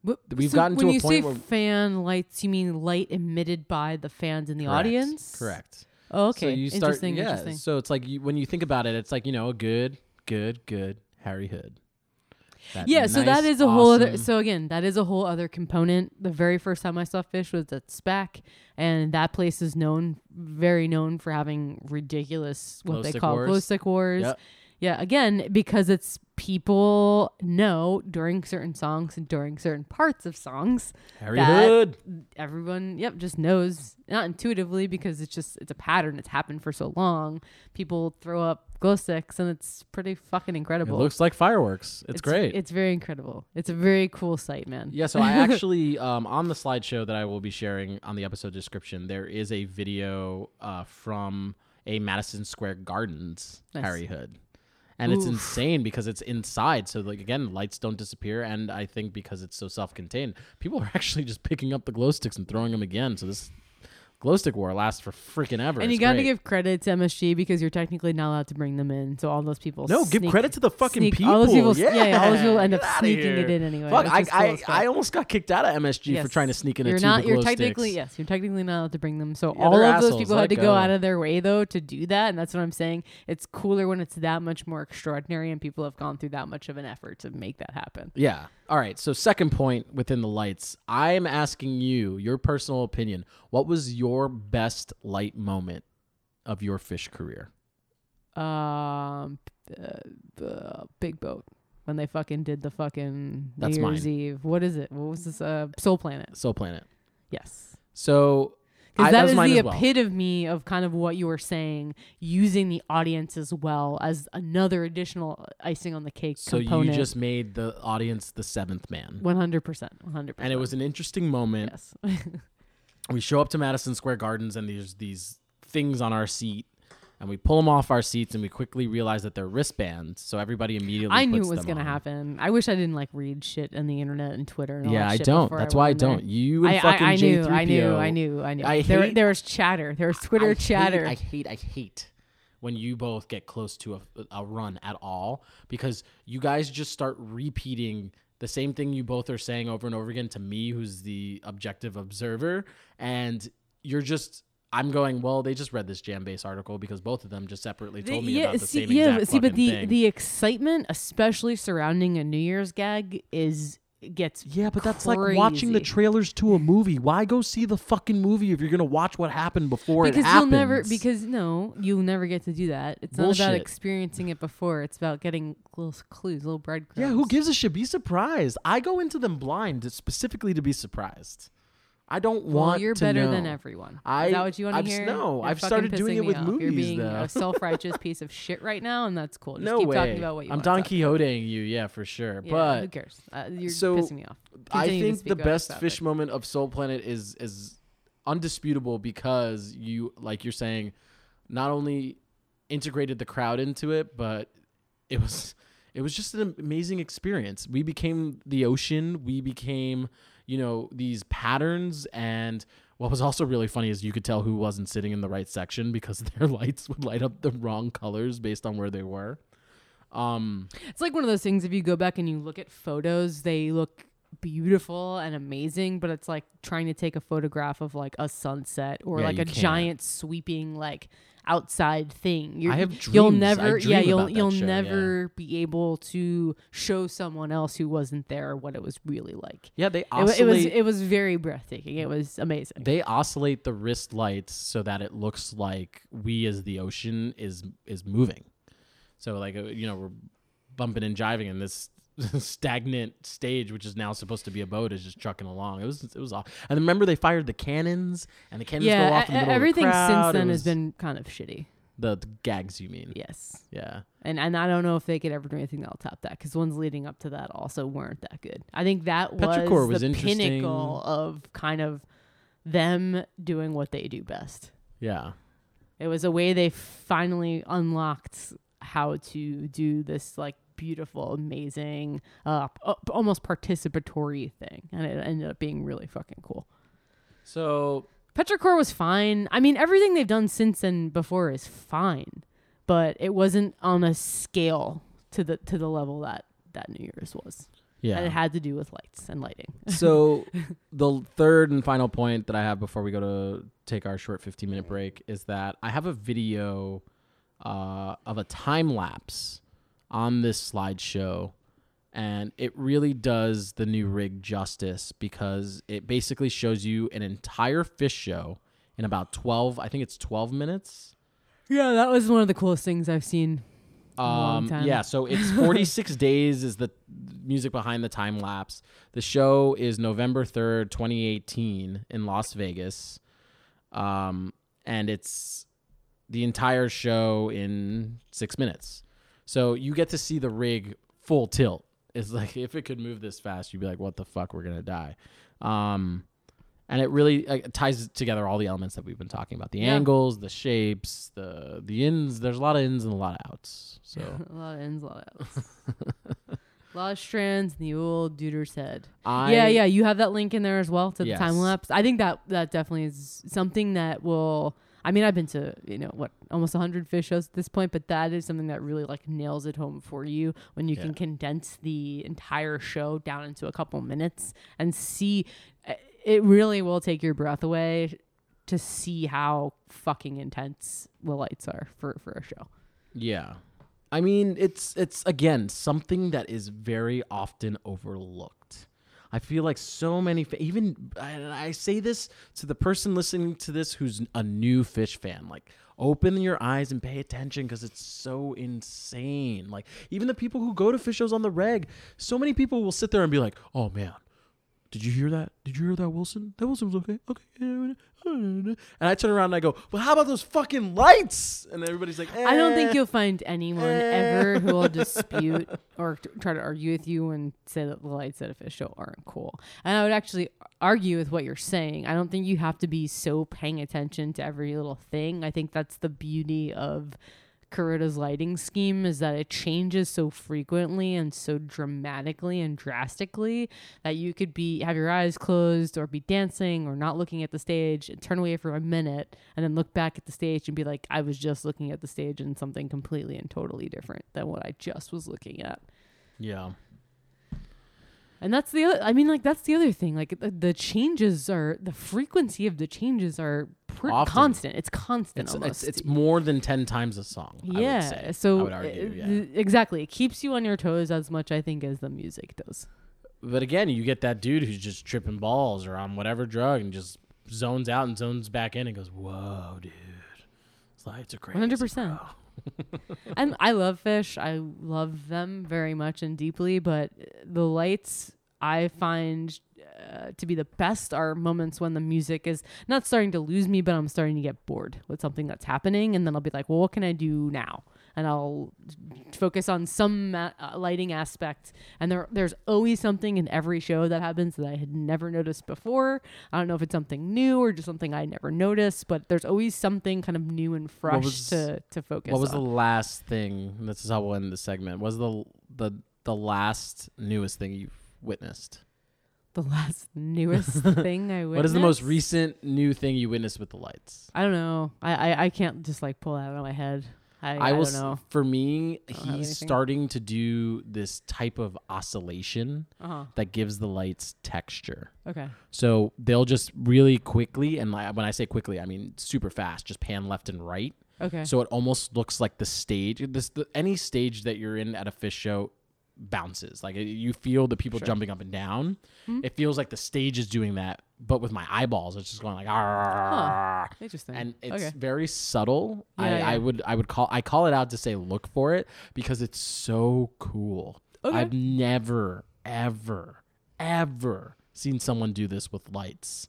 Wh- We've so gotten to a point. when you say fan lights, you mean light emitted by the fans in the Correct. audience? Correct. Oh, okay. So you start, interesting. yeah. Interesting. So it's like you, when you think about it, it's like you know a good, good, good Harry Hood. Yeah, so that is nice, a whole other. So again, that is a whole other component. The very first time I saw Phish was at SPAC, and that place is known, very known for having ridiculous what Glow they call wars. glow stick wars. Yep. Yeah, again, because it's people know during certain songs and during certain parts of songs, Harry that- Hood. everyone yep just knows not intuitively because it's just it's a pattern it's happened for so long people throw up glow sticks and it's pretty fucking incredible. It looks like fireworks. It's, great. it's very incredible it's a very cool sight man Yeah, so I (laughs) actually um, on the slideshow that I will be sharing on the episode description, there is a video uh, from a Madison Square Gardens Nice. Harry Hood. And it's insane because it's inside. So like again, lights don't disappear and I think because it's so self-contained, people are (laughs) actually just picking up the glow sticks and throwing them again. So this glow stick war lasts for freaking ever. and you got to give credit to MSG because you're technically not allowed to bring them in. So all those people No, give credit to the fucking sneak- people. All those people, yeah, yeah, all those people end Get up sneaking it in anyway. Fuck, I, cool I. I almost got kicked out of MSG for trying to sneak in a you're tube not. You're technically sticks. yes. You're technically not allowed to bring them. So Yeah, all of those people had to go. go. out of their way though to do that, and that's what I'm saying. It's cooler when it's that much more extraordinary, and people have gone through that much of an effort to make that happen. Yeah. All right. So second point within the lights, I'm asking you your personal opinion. What was your best light moment of your Phish career? Um, uh, uh, big boat when they fucking did the fucking That's New Year's mine. Eve. What is it? What was this? Uh, Soul Planet. Soul Planet. Yes. So Because that was the as well. epitome of kind of what you were saying, using the audience as well as another additional icing on the cake So component. you just made the audience the seventh man. one hundred percent, one hundred percent, And it was an interesting moment. yes, (laughs) We show up to Madison Square Gardens and there's these things on our seat and we pull them off our seats, and we quickly realize that they're wristbands. So everybody immediately. I knew it was gonna happen. I wish I didn't like read shit on the internet and Twitter. And all Yeah, that I don't. That's why I don't. You and I, fucking I, I knew, J3PO. I knew, I knew, I knew. I there, hate- there was chatter. There was (laughs) Twitter I chatter. Hate, I hate, I hate when you both get close to a, a run at all because you guys just start repeating the same thing you both are saying over and over again to me, who's the objective observer, and you're just. I'm going. Well, they just read this JamBase article because both of them just separately told me about the see, same yeah, exact but see, but the thing. the excitement, especially surrounding a New Year's gag, is gets yeah, but that's like watching the trailers to a movie. Why go see the fucking movie if you're gonna watch what happened before because it you'll happens? never because no, you'll never get to do that. It's not about experiencing it before. It's about getting little clues, little breadcrumbs. Yeah, who gives a shit? Be surprised. I go into them blind specifically to be surprised. I don't Well, want. you're to better know. than everyone. I- Is that what you want to hear? no, You're I've started doing it with off. You're being though. a (laughs) self-righteous piece of shit right now, and that's cool. Just no keep way. talking about what you I'm want Don to talk about. Quixoteing you, yeah, for sure. Yeah, but who cares? Uh, you're so, pissing me off. I Continue to think the best Phish moment of Soul Planet is is undisputable because you, like you're saying, not only integrated the crowd into it, but it was it was just an amazing experience. We became the ocean. We became, you know, these patterns. And what was also really funny is you could tell who wasn't sitting in the right section because (laughs) their lights would light up the wrong colors based on where they were. Um, It's like one of those things. If you go back and you look at photos, they look beautiful and amazing, but it's like trying to take a photograph of like a sunset or Yeah, like a can't. giant sweeping like outside thing. You're, I have You'll dreams. I never, yeah, you'll you'll show, yeah. never be able to show someone else who wasn't there what it was really like. yeah, they It, oscillate. it was it was very breathtaking. It was amazing. they oscillate the wrist lights so that it looks like we as the ocean is is moving so like uh, you know we're bumping and jiving and this (laughs) stagnant stage which is now supposed to be a boat is just trucking along it was it was off and remember they fired the cannons and the cannons yeah, go off in the middle everything of the crowd. since then has been kind of shitty. the, the gags you mean Yes. yeah And and I don't know if they could ever do anything that'll top that because ones leading up to that also weren't that good. I think that Petrichor was, was the pinnacle of kind of them doing what they do best. yeah It was a way they finally unlocked how to do this like beautiful, amazing, uh, p- almost participatory thing, and it ended up being really fucking cool. so Petrichor was fine. I mean, everything they've done since and before is fine, but it wasn't on a scale to the to the level that that New Year's was. yeah And it had to do with lights and lighting. (laughs) so the third and final point that I have before we go to take our short 15 minute break is that I have a video uh, of a time lapse on this slideshow, and it really does the new rig justice because it basically shows you an entire Phish show in about 12. I think it's 12 minutes. Yeah, that was one of the coolest things I've seen. long Um, time. yeah, so it's (laughs) 46 days is the music behind the time lapse. The show is November 3rd, 2018 in Las Vegas. Um, and it's the entire show in 6 minutes. So you get to see the rig full tilt. It's like if it could move this fast, you'd be like what the fuck, we're going to die. Um and it really like, ties together all the elements that we've been talking about the Yeah. angles the shapes the the ins there's a lot of ins and a lot of outs (laughs) so a lot of ins, a lot of outs. a lot of strands in the old duder's head. I, yeah, yeah, you have that link in there as well to the time lapse. I think that that definitely is something that will. I mean, I've been to you know what almost 100 Phish shows at this point, but that is something that really like nails it home for you when you Yeah. can condense the entire show down into a couple minutes and see. uh, It really will take your breath away to see how fucking intense the lights are for for a show. yeah i mean it's it's again something that is very often overlooked i feel like so many even i say this to the person listening to this who's a new Phish fan like open your eyes and pay attention because it's so insane. Like even the people who go to Phish shows on the reg so many people will sit there and be like oh man Did you hear that? Did you hear that, Wilson? That Wilson was okay. Okay. And I turn around and I go, Well, how about those fucking lights? And everybody's like, I don't think "Eh." you'll find anyone ever who will (laughs) dispute or t- try to argue with you and say that the lights at a Phish show aren't cool. And I would actually argue with what you're saying. I don't think you have to be so paying attention to every little thing. I think that's the beauty of Kuroda's lighting scheme is that it changes so frequently and so dramatically and drastically that you could be have your eyes closed or be dancing or not looking at the stage and turn away for a minute and then look back at the stage and be like I was just looking at the stage and something completely and totally different than what I just was looking at. Yeah. And that's the other, I mean like that's the other thing like the, the changes are the frequency of the changes are pr- Often. constant. It's constant It's, almost. it's, it's more than 10 times a song. I would yeah. say. So I would argue, yeah. th- exactly, it keeps you on your toes as much I think as the music does. But again, you get that dude who's just tripping balls or on whatever drug and just zones out and zones back in and goes, "Whoa, dude, it's lights are crazy." 100%. bro." And I love Phish. I love them very much and deeply, but the lights I find uh, to be the best are moments when the music is not starting to lose me, but I'm starting to get bored with something that's happening, and then I'll be like, "Well, what can I do now?" And I'll focus on some ma- uh, lighting aspect. And there, there's always something in every show that happens that I had never noticed before. I don't know if it's something new or just something I never noticed, but there's always something kind of new and fresh was- to to focus. What was the last thing? This is how we'll end the segment. Was the the the last newest thing you've witnessed? the last newest (laughs) thing I witnessed. What is the most recent new thing you witnessed with the lights? I don't know. I, I, I can't just like pull that out of my head. I, I, I will. don't know. For me, he's starting to do this type of oscillation Uh huh. that gives the lights texture. Okay. So they'll just really quickly, and when I say quickly, I mean super fast, just pan left and right. Okay. So it almost looks like the stage. This the, any stage that you're in at a Phish show bounces. Like you feel the people Sure. jumping up and down. Hmm. It feels like the stage is doing that, but with my eyeballs, it's just going like ah. Interesting. And it's okay. very subtle. I, Yeah, I would I would call I call it out to say look for it because it's so cool. Okay. I've never ever ever seen someone do this with lights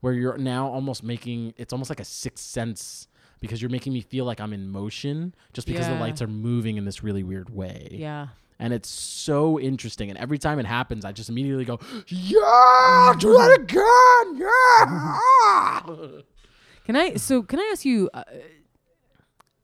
where you're now almost making it's almost like a sixth sense because you're making me feel like I'm in motion just because the lights are moving in this really weird way. Yeah. And it's so interesting. And every time it happens, I just immediately go, Yeah, do that again. Yeah. (laughs) Can I? So can I ask you? Uh,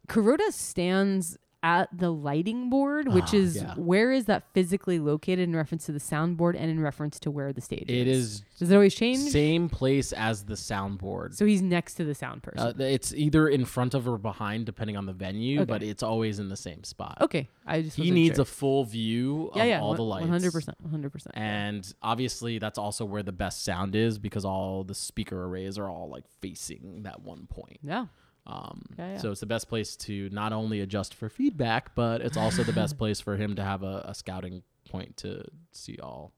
Kuroda stands at the lighting board, which Ah, is yeah. where is that physically located in reference to the soundboard and in reference to where the stage is. It is? is Does it always change? same place as the soundboard. So he's next to the sound person. Uh, it's either in front of or behind, depending on the venue, Okay. but it's always in the same spot. okay. I just He needs sure. a full view yeah of yeah all the lights. One hundred percent. One hundred percent. And obviously, that's also where the best sound is because all the speaker arrays are all like facing that one point. Yeah. Um, Yeah, yeah. So it's the best place to not only adjust for feedback, but it's also the best (laughs) place for him to have a, a scouting point to see all.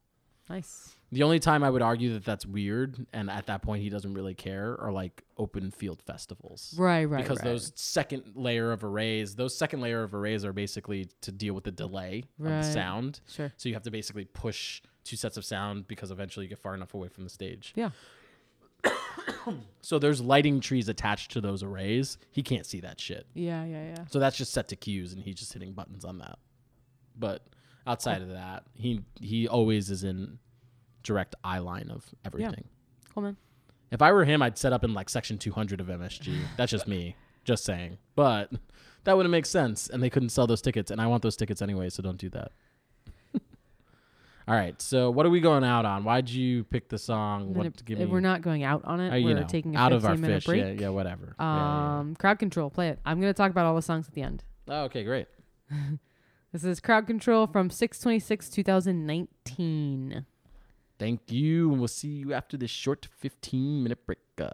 Nice. The only time I would argue that that's weird, and at that point he doesn't really care, are like open field festivals. Right. Right. because right. those second layer of arrays, those second layer of arrays are basically to deal with the delay of the sound. Sure. So you have to basically push two sets of sound because eventually you get far enough away from the stage. Yeah. (coughs) So there's lighting trees attached to those arrays. He can't see that shit. Yeah. Yeah. Yeah. So that's just set to cues and he's just hitting buttons on that. But outside of that, he he always is in direct eye line of everything. Cool man. If I were him, I'd set up in like section 200 of MSG. That's just me, just saying. But that wouldn't make sense, and they couldn't sell those tickets, and I want those tickets anyway, so don't do that. All right, so what are we going out on? Why'd you pick the song? What it- give me? We're not going out on it. uh, We're know, taking a out 15 of our minute Phish. break. Yeah, yeah, whatever. Yeah, yeah, Um, crowd control. Play it. I'm gonna talk about all the songs at the end. (laughs) Oh, okay, great. This is crowd control from 626 2019. Thank you, and we'll see you after this short 15 minute break. Uh,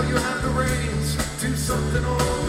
now you have the reins. Do something old.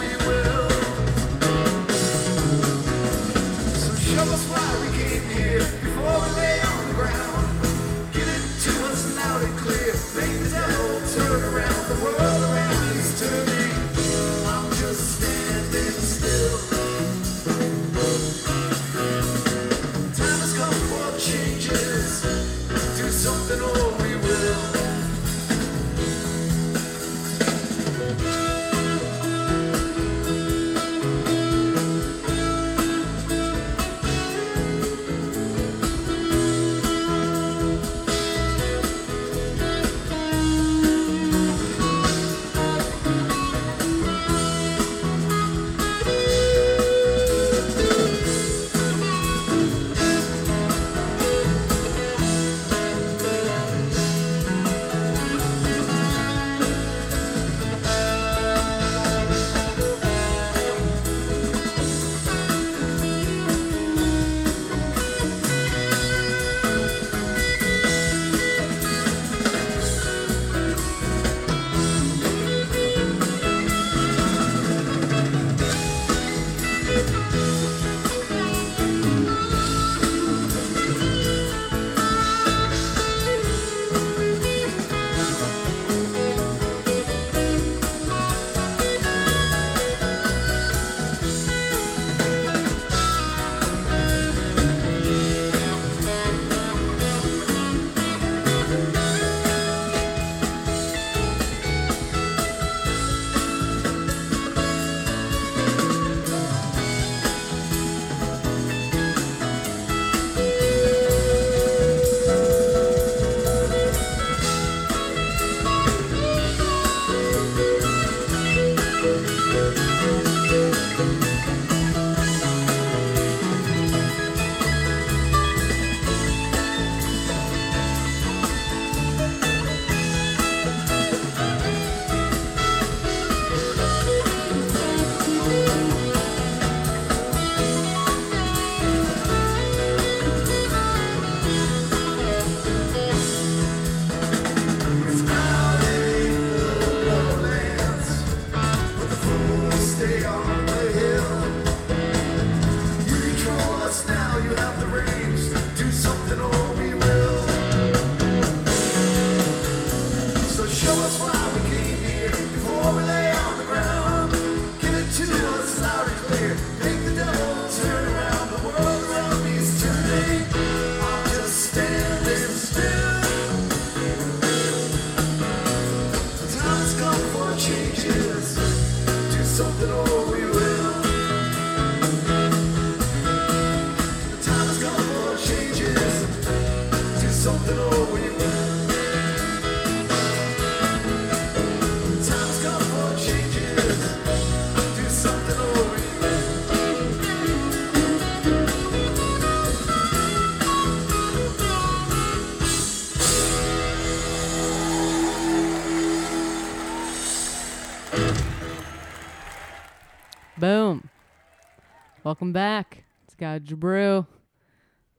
Welcome back. It's Gouge Brew.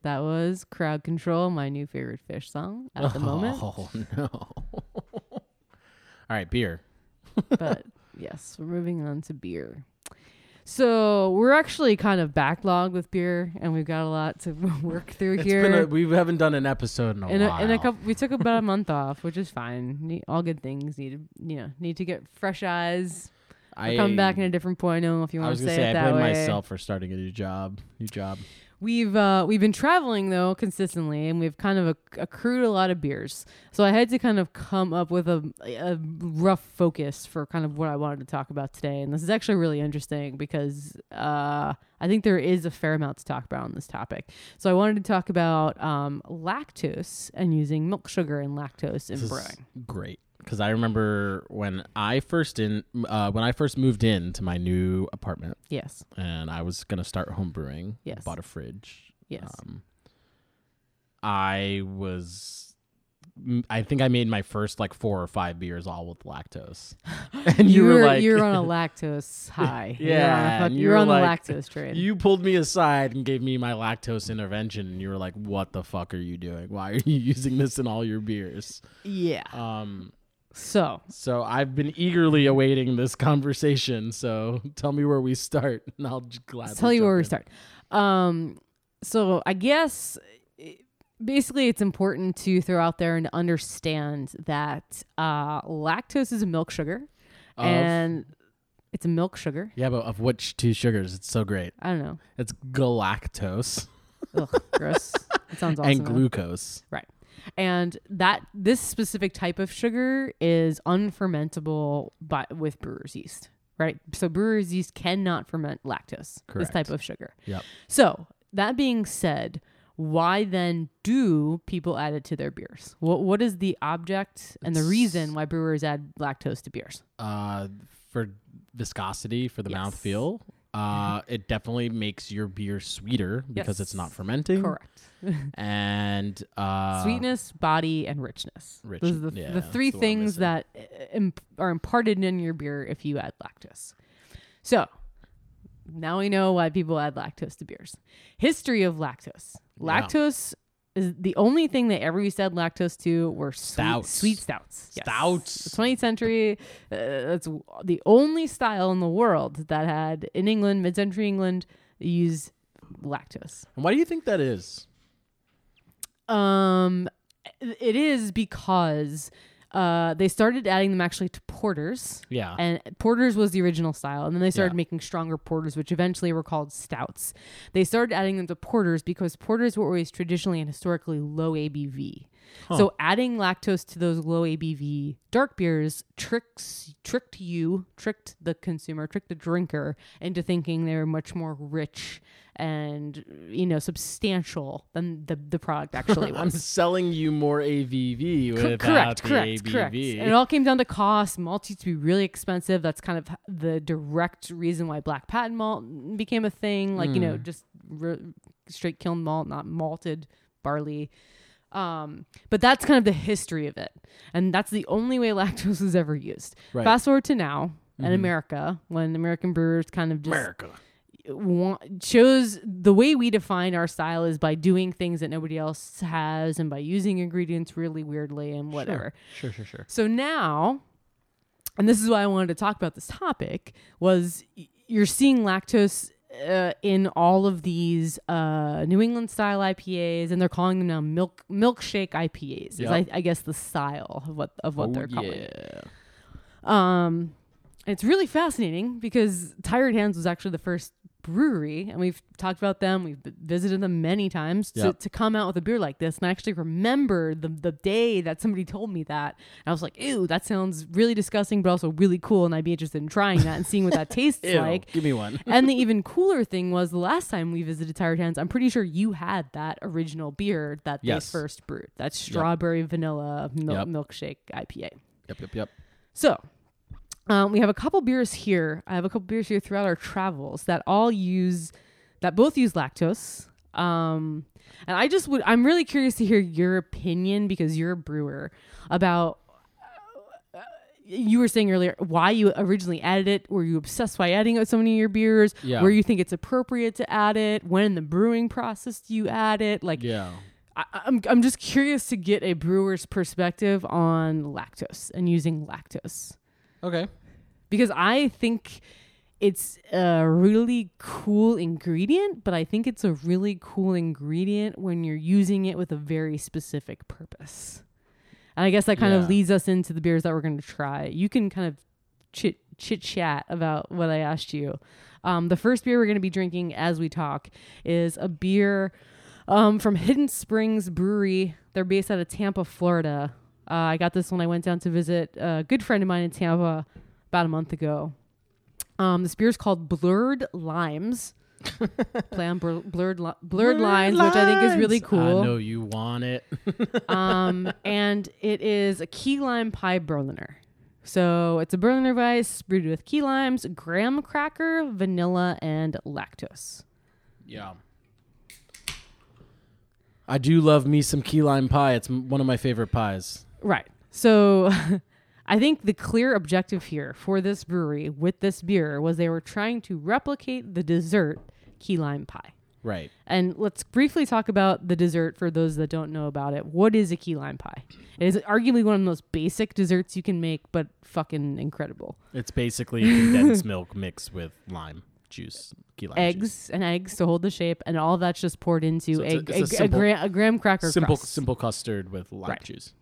That was Crowd Control, my new favorite Phish song at the moment. (laughs) Oh no! All right, beer. but yes, we're moving on to beer. So we're actually kind of backlogged with beer, and we've got a lot to (laughs) work through It's here. been a, we haven't done an episode in a in a, while. in a couple, we took about a month off, which is fine. Ne- All good things need to, you know, need to get fresh eyes. I come back in a different point. I don't know If you want to say, say, it I that blame way. myself for starting a new job. New job. We've uh, we've been traveling though consistently, and we've kind of acc- accrued a lot of beers. So I had to kind of come up with a, a rough focus for kind of what I wanted to talk about today. And this is actually really interesting because uh, I think there is a fair amount to talk about on this topic. So I wanted to talk about um, lactose and using milk sugar and lactose in This is brewing. great because I remember when I first in uh, when I first moved into my new apartment Yes, and I was gonna start home brewing. Yes. Bought a fridge. yes. Um, I was. I think I made my first like four or five beers all with lactose, (laughs) and you, were, like, you're on a (laughs) lactose high. Yeah, (laughs) you're on, a fuck- and you you're were on the lactose train. You pulled me aside and gave me my lactose intervention, and you were like, "What the fuck are you doing? Why are you using this in all your beers?" yeah. Um, So so I've been eagerly awaiting this conversation. So tell me where we start, (laughs) and I'll gladly tell you where we start. Um, so I guess eh, basically it's important to throw out there and understand that uh, lactose is a milk sugar, Of? and it's a milk sugar. Yeah, but of which two sugars? It's so great. I don't know. It's galactose Ugh, gross. It sounds (laughs) awesome. and glucose. Right. And that this specific type of sugar is unfermentable by with brewer's yeast. Right. So brewer's yeast cannot ferment lactose. This type of sugar. Yep. So that being said, why then do people add it to their beers? What what is the object and the reason why brewers add lactose to beers? Uh, for viscosity, for the Yes. mouthfeel, uh, it definitely makes your beer sweeter because it's not fermenting. Correct. (laughs) And uh, Sweetness, body, and richness. rich- Those are the, yeah, the three the one I'm things that uh, imp- are imparted in your beer if you add lactose. So now we know why people add lactose to beers. History of lactose. Lactose is the only thing they ever used to add lactose to were sweet, Stouts. sweet stouts. Yes. Stouts. The 20th century, uh, that's the only style in the world that had in England, mid-century England, use lactose. And why do you think that is? Um, it is because uh, they started adding them actually to porters. Yeah. And porters was the original style, and then they started Yeah. making stronger porters, which eventually were called stouts. They started adding them to porters because porters were always traditionally and historically low ABV. So adding lactose to those low ABV dark beers tricks tricked you, tricked the consumer, tricked the drinker into thinking they were much more rich and you know substantial than the the product actually (laughs) I'm was. selling you more AVV without correct, the correct, ABV. correct. And it all came down to cost. Malt used to be really expensive. That's kind of the direct reason why black patent malt became a thing. Like you know, Mm. just re- straight kiln malt, not malted barley. Um, but that's kind of the history of it, and that's the only way lactose was ever used. Right. Fast forward to now in Mhm. America, when American brewers kind of just America. Want, shows the way we define our style is by doing things that nobody else has and by using ingredients really weirdly and whatever. Sure, sure, sure. So now, and this is why I wanted to talk about this topic, was you're seeing lactose uh, in all of these uh, New England style IPAs, and they're calling them now milk milkshake IPAs. Is Yep. I, I guess the style of what of what oh, they're calling. it. yeah. Um, it's really fascinating because Tired Hands was actually the first brewery, and we've talked about them. We've visited them many times to, Yep. to come out with a beer like this. And I actually remember the the day that somebody told me that, and I was like, "Ew, that sounds really disgusting, but also really cool." And I'd be interested in trying that and seeing what that (laughs) tastes Ew, like. give me one. and the (laughs) even cooler thing was the last time we visited Tired Hands, I'm pretty sure you had that original beer that Yes. they first brewed. That strawberry vanilla mil- Yep. milkshake IPA. Yep, yep, yep. So, um, we have a couple beers here. I have a couple beers here throughout our travels that all use, that both use lactose. Um, and I just would, I'm really curious to hear your opinion because you're a brewer about. uh, You were saying earlier why you originally added it. Were you obsessed by adding it so many of your beers? Yeah. Where you think it's appropriate to add it? When in the brewing process do you add it? Like, Yeah. I, I'm I'm just curious to get a brewer's perspective on lactose and using lactose Okay. because I think it's a really cool ingredient, but I think it's a really cool ingredient when you're using it with a very specific purpose. And I guess that kind Yeah. of leads us into the beers that we're going to try. You can kind of chit chit chat about what I asked you. Um, the first beer we're going to be drinking as we talk is a beer um, from Hidden Springs Brewery. They're based out of Tampa, Florida. Uh, I got this when I went down to visit a good friend of mine in Tampa about a month ago. Um, this beer is called Blurred Limes. (laughs) Play on blur- blurred li- blurred lines, which I think is really cool. I know you want it. (laughs) um, and it is a key lime pie Berliner. So it's a Berliner Weiss brewed with key limes, graham cracker, vanilla, and lactose. Yeah. I do love me some key lime pie. It's m- one of my favorite pies. Right. So (laughs) I think the clear objective here for this brewery with this beer was they were trying to replicate the dessert key lime pie. Right. And let's briefly talk about the dessert for those that don't know about it. What is a key lime pie? It is arguably one of the most basic desserts you can make, but fucking incredible. It's basically condensed (laughs) milk mixed with lime. juice, key lime juice. eggs and eggs to hold the shape, and all that's just poured into So a- a, a a, a, simple- gra- a graham cracker Simple, crust. simple custard with lime Right. juice.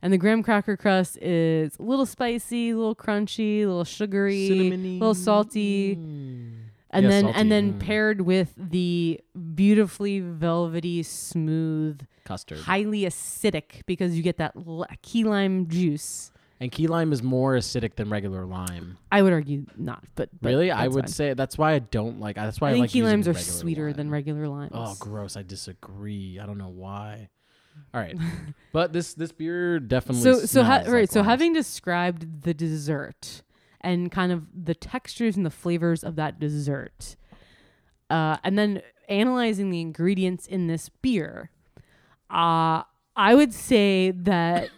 Right. And the graham cracker crust is a little spicy, a little crunchy, a little sugary, a Cinnamony. little salty. Mm. And Yeah, then salty, and then mm. paired with the beautifully velvety, smooth, Custard. highly acidic because you get that l- key lime juice. And key lime is more acidic than regular lime. I would argue not, but, but really, I would fine. say that's why I don't like. That's why I I, think like key limes are regular sweeter than regular limes. Oh, gross! I disagree. I don't know why. All right, but this this beer definitely. so so ha- right like so having described the dessert and kind of the textures and the flavors of that dessert uh, and then analyzing the ingredients in this beer uh, i would say that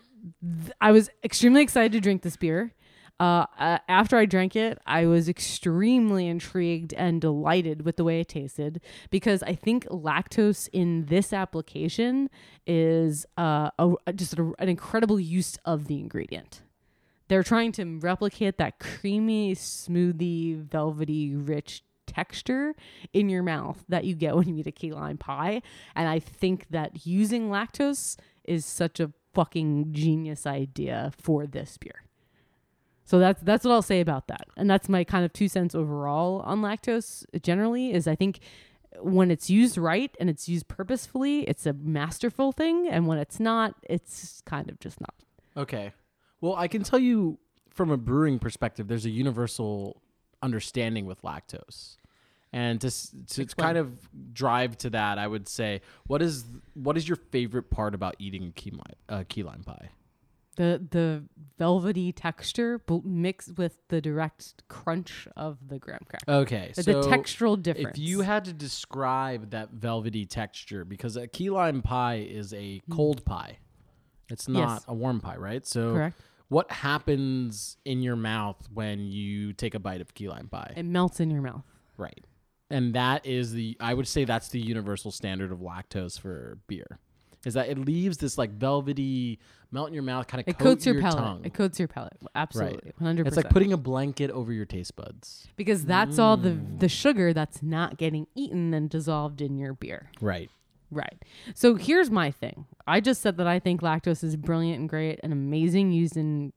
th- i was extremely excited to drink this beer uh, uh, after I drank it, I was extremely intrigued and delighted with the way it tasted because I think lactose in this application is uh, a, just a, an incredible use of the ingredient. They're trying to replicate that creamy, smoothie, velvety, rich texture in your mouth that you get when you eat a key lime pie. And I think that using lactose is such a fucking genius idea for this beer. So that's that's what I'll say about that. And that's my kind of two cents overall on lactose generally is I think when it's used right and it's used purposefully, it's a masterful thing and when it's not, it's kind of just not. Okay. Well, I can tell you from a brewing perspective, there's a universal understanding with lactose. And to to Explain. kind of drive to that, I would say, what is what is your favorite part about eating a key lime uh, key lime pie? The the velvety texture mixed with the direct crunch of the graham cracker. Okay, The- so the textural difference. If you had to describe that velvety texture, because a key lime pie is a cold pie, it's not Mm. Yes. a warm pie, right? So, Correct. what happens in your mouth when you take a bite of key lime pie? it melts in your mouth. Right. And that is the I would say that's the universal standard of lactose for beer. Is that it leaves this like velvety melt in your mouth kind of It coat coats your, your palate. tongue. It coats your palate. Absolutely. 100%. It's like putting a blanket over your taste buds. because that's all the Mm. the sugar that's not getting eaten and dissolved in your beer. Right. Right. So here's my thing. I just said that I think lactose is brilliant and great and amazing used in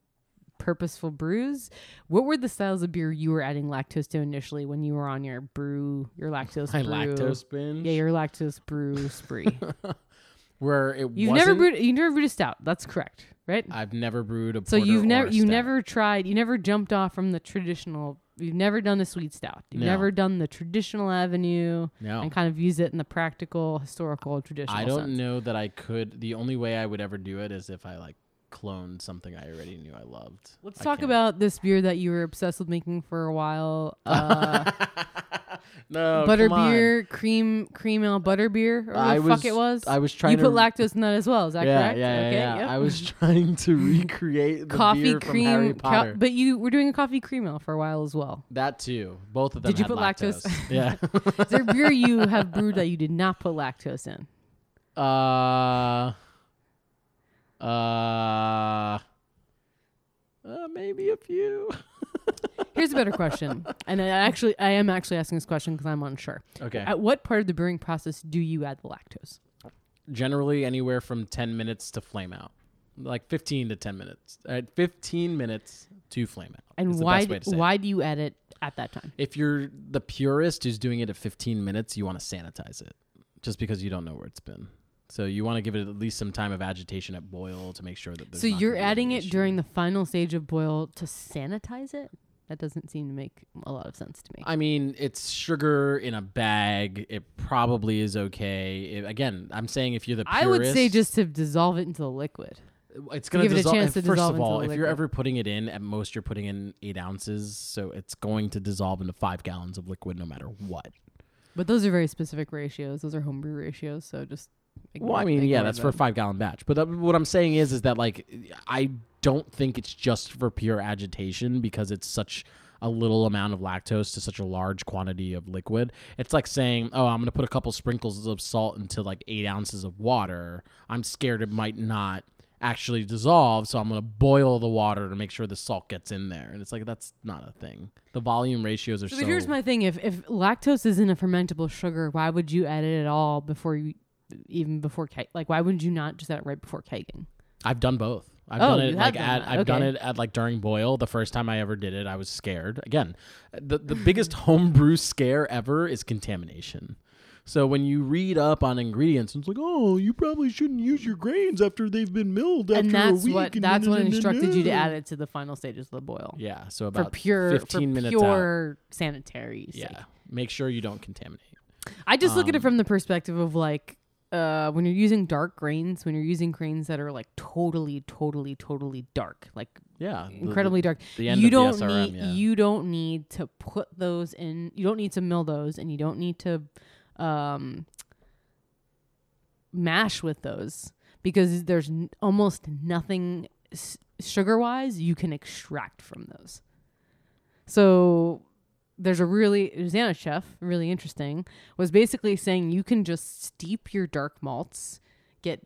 purposeful brews. What were the styles of beer you were adding lactose to initially when you were on your brew, your lactose My brew? lactose binge. Yeah, your lactose brew spree. (laughs) where it you've never brewed you never brewed a stout. That's correct, right? I've never brewed a So you've never you never tried you never jumped off from the traditional you've never done a sweet stout. You've No. never done the traditional avenue no. and kind of use it in the practical, historical, traditional I don't sense. know that I could. The only way I would ever do it is if I like cloned something I already knew I loved. Let's I talk can't. about this beer that you were obsessed with making for a while. Uh, (laughs) no butter Oh, come on. beer, cream, cream ale butter beer, or I the was fuck it was. I was trying you to put lactose in that as well. Is that yeah, correct? Yeah, yeah, okay. yeah. yep. I was (laughs) trying to recreate the coffee beer from cream, Harry co- Potter. but you were doing a coffee cream ale for a while as well. that too. Both of them. Did you put lactose? (laughs) yeah. Is there beer (laughs) you have brewed that you did not put lactose in? uh. Uh. Uh, maybe a few. Here's a better question, and I actually I am actually asking this question because I'm unsure. Okay. At what part of the brewing process do you add the lactose? Generally, anywhere from ten minutes to flame out, like fifteen to ten minutes. At fifteen minutes to flame out. And why best way to say it. why do you add it at that time? If you're the purist who's doing it at 15 minutes, you want to sanitize it just because you don't know where it's been. So you want to give it at least some time of agitation at boil to make sure that there's So you're adding it during the final stage of boil to sanitize it? That doesn't seem to make a lot of sense to me. I mean, it's sugar in a bag. It probably is okay. It- again, I'm saying if you're the purist, I would say just to dissolve it into the liquid. it's going to give it a chance to First dissolve of all, if you're ever putting it in, at most you're putting in eight ounces, so it's going to dissolve into five gallons of liquid no matter what. But those are very specific ratios. Those are homebrew ratios. So just Well, I mean, yeah, that's for a five gallon batch. But that, what I'm saying is, is that like I don't think it's just for pure agitation because it's such a little amount of lactose to such a large quantity of liquid. It's like saying, oh, I'm going to put a couple sprinkles of salt into like eight ounces of water. I'm scared it might not actually dissolve. So I'm gonna boil the water to make sure the salt gets in there. And it's like that's not a thing. The volume ratios are So, so. but here's my thing: if if lactose isn't a fermentable sugar, why would you add it at all before you, even before ke- like why wouldn't you not just add it right before kegging? I've done both. I've Oh, done it like done at. I've done it at like during boil. The first time I ever did it, I was scared. Again, the the biggest (laughs) homebrew scare ever is contamination. So when you read up on ingredients, it's like, oh, you probably shouldn't use your grains after they've been milled after and that's a week. what and that's what instructed you to add it to the final stages of the boil Yeah, so for about pure 15 for minutes out. pure sanitary. sake. Yeah, make sure you don't contaminate. I just look at it Um, from the perspective of like uh, when you're using dark grains, when you're using grains that are like totally, totally, totally dark, like Yeah, the- incredibly dark. the end you of don't SRM, need yeah. you don't need to put those in. You don't need to mill those, and you don't need to um, mash with those because there's n- almost nothing s- sugar wise you can extract from those. So there's a really Xana chef, really interesting, was basically saying you can just steep your dark malts, get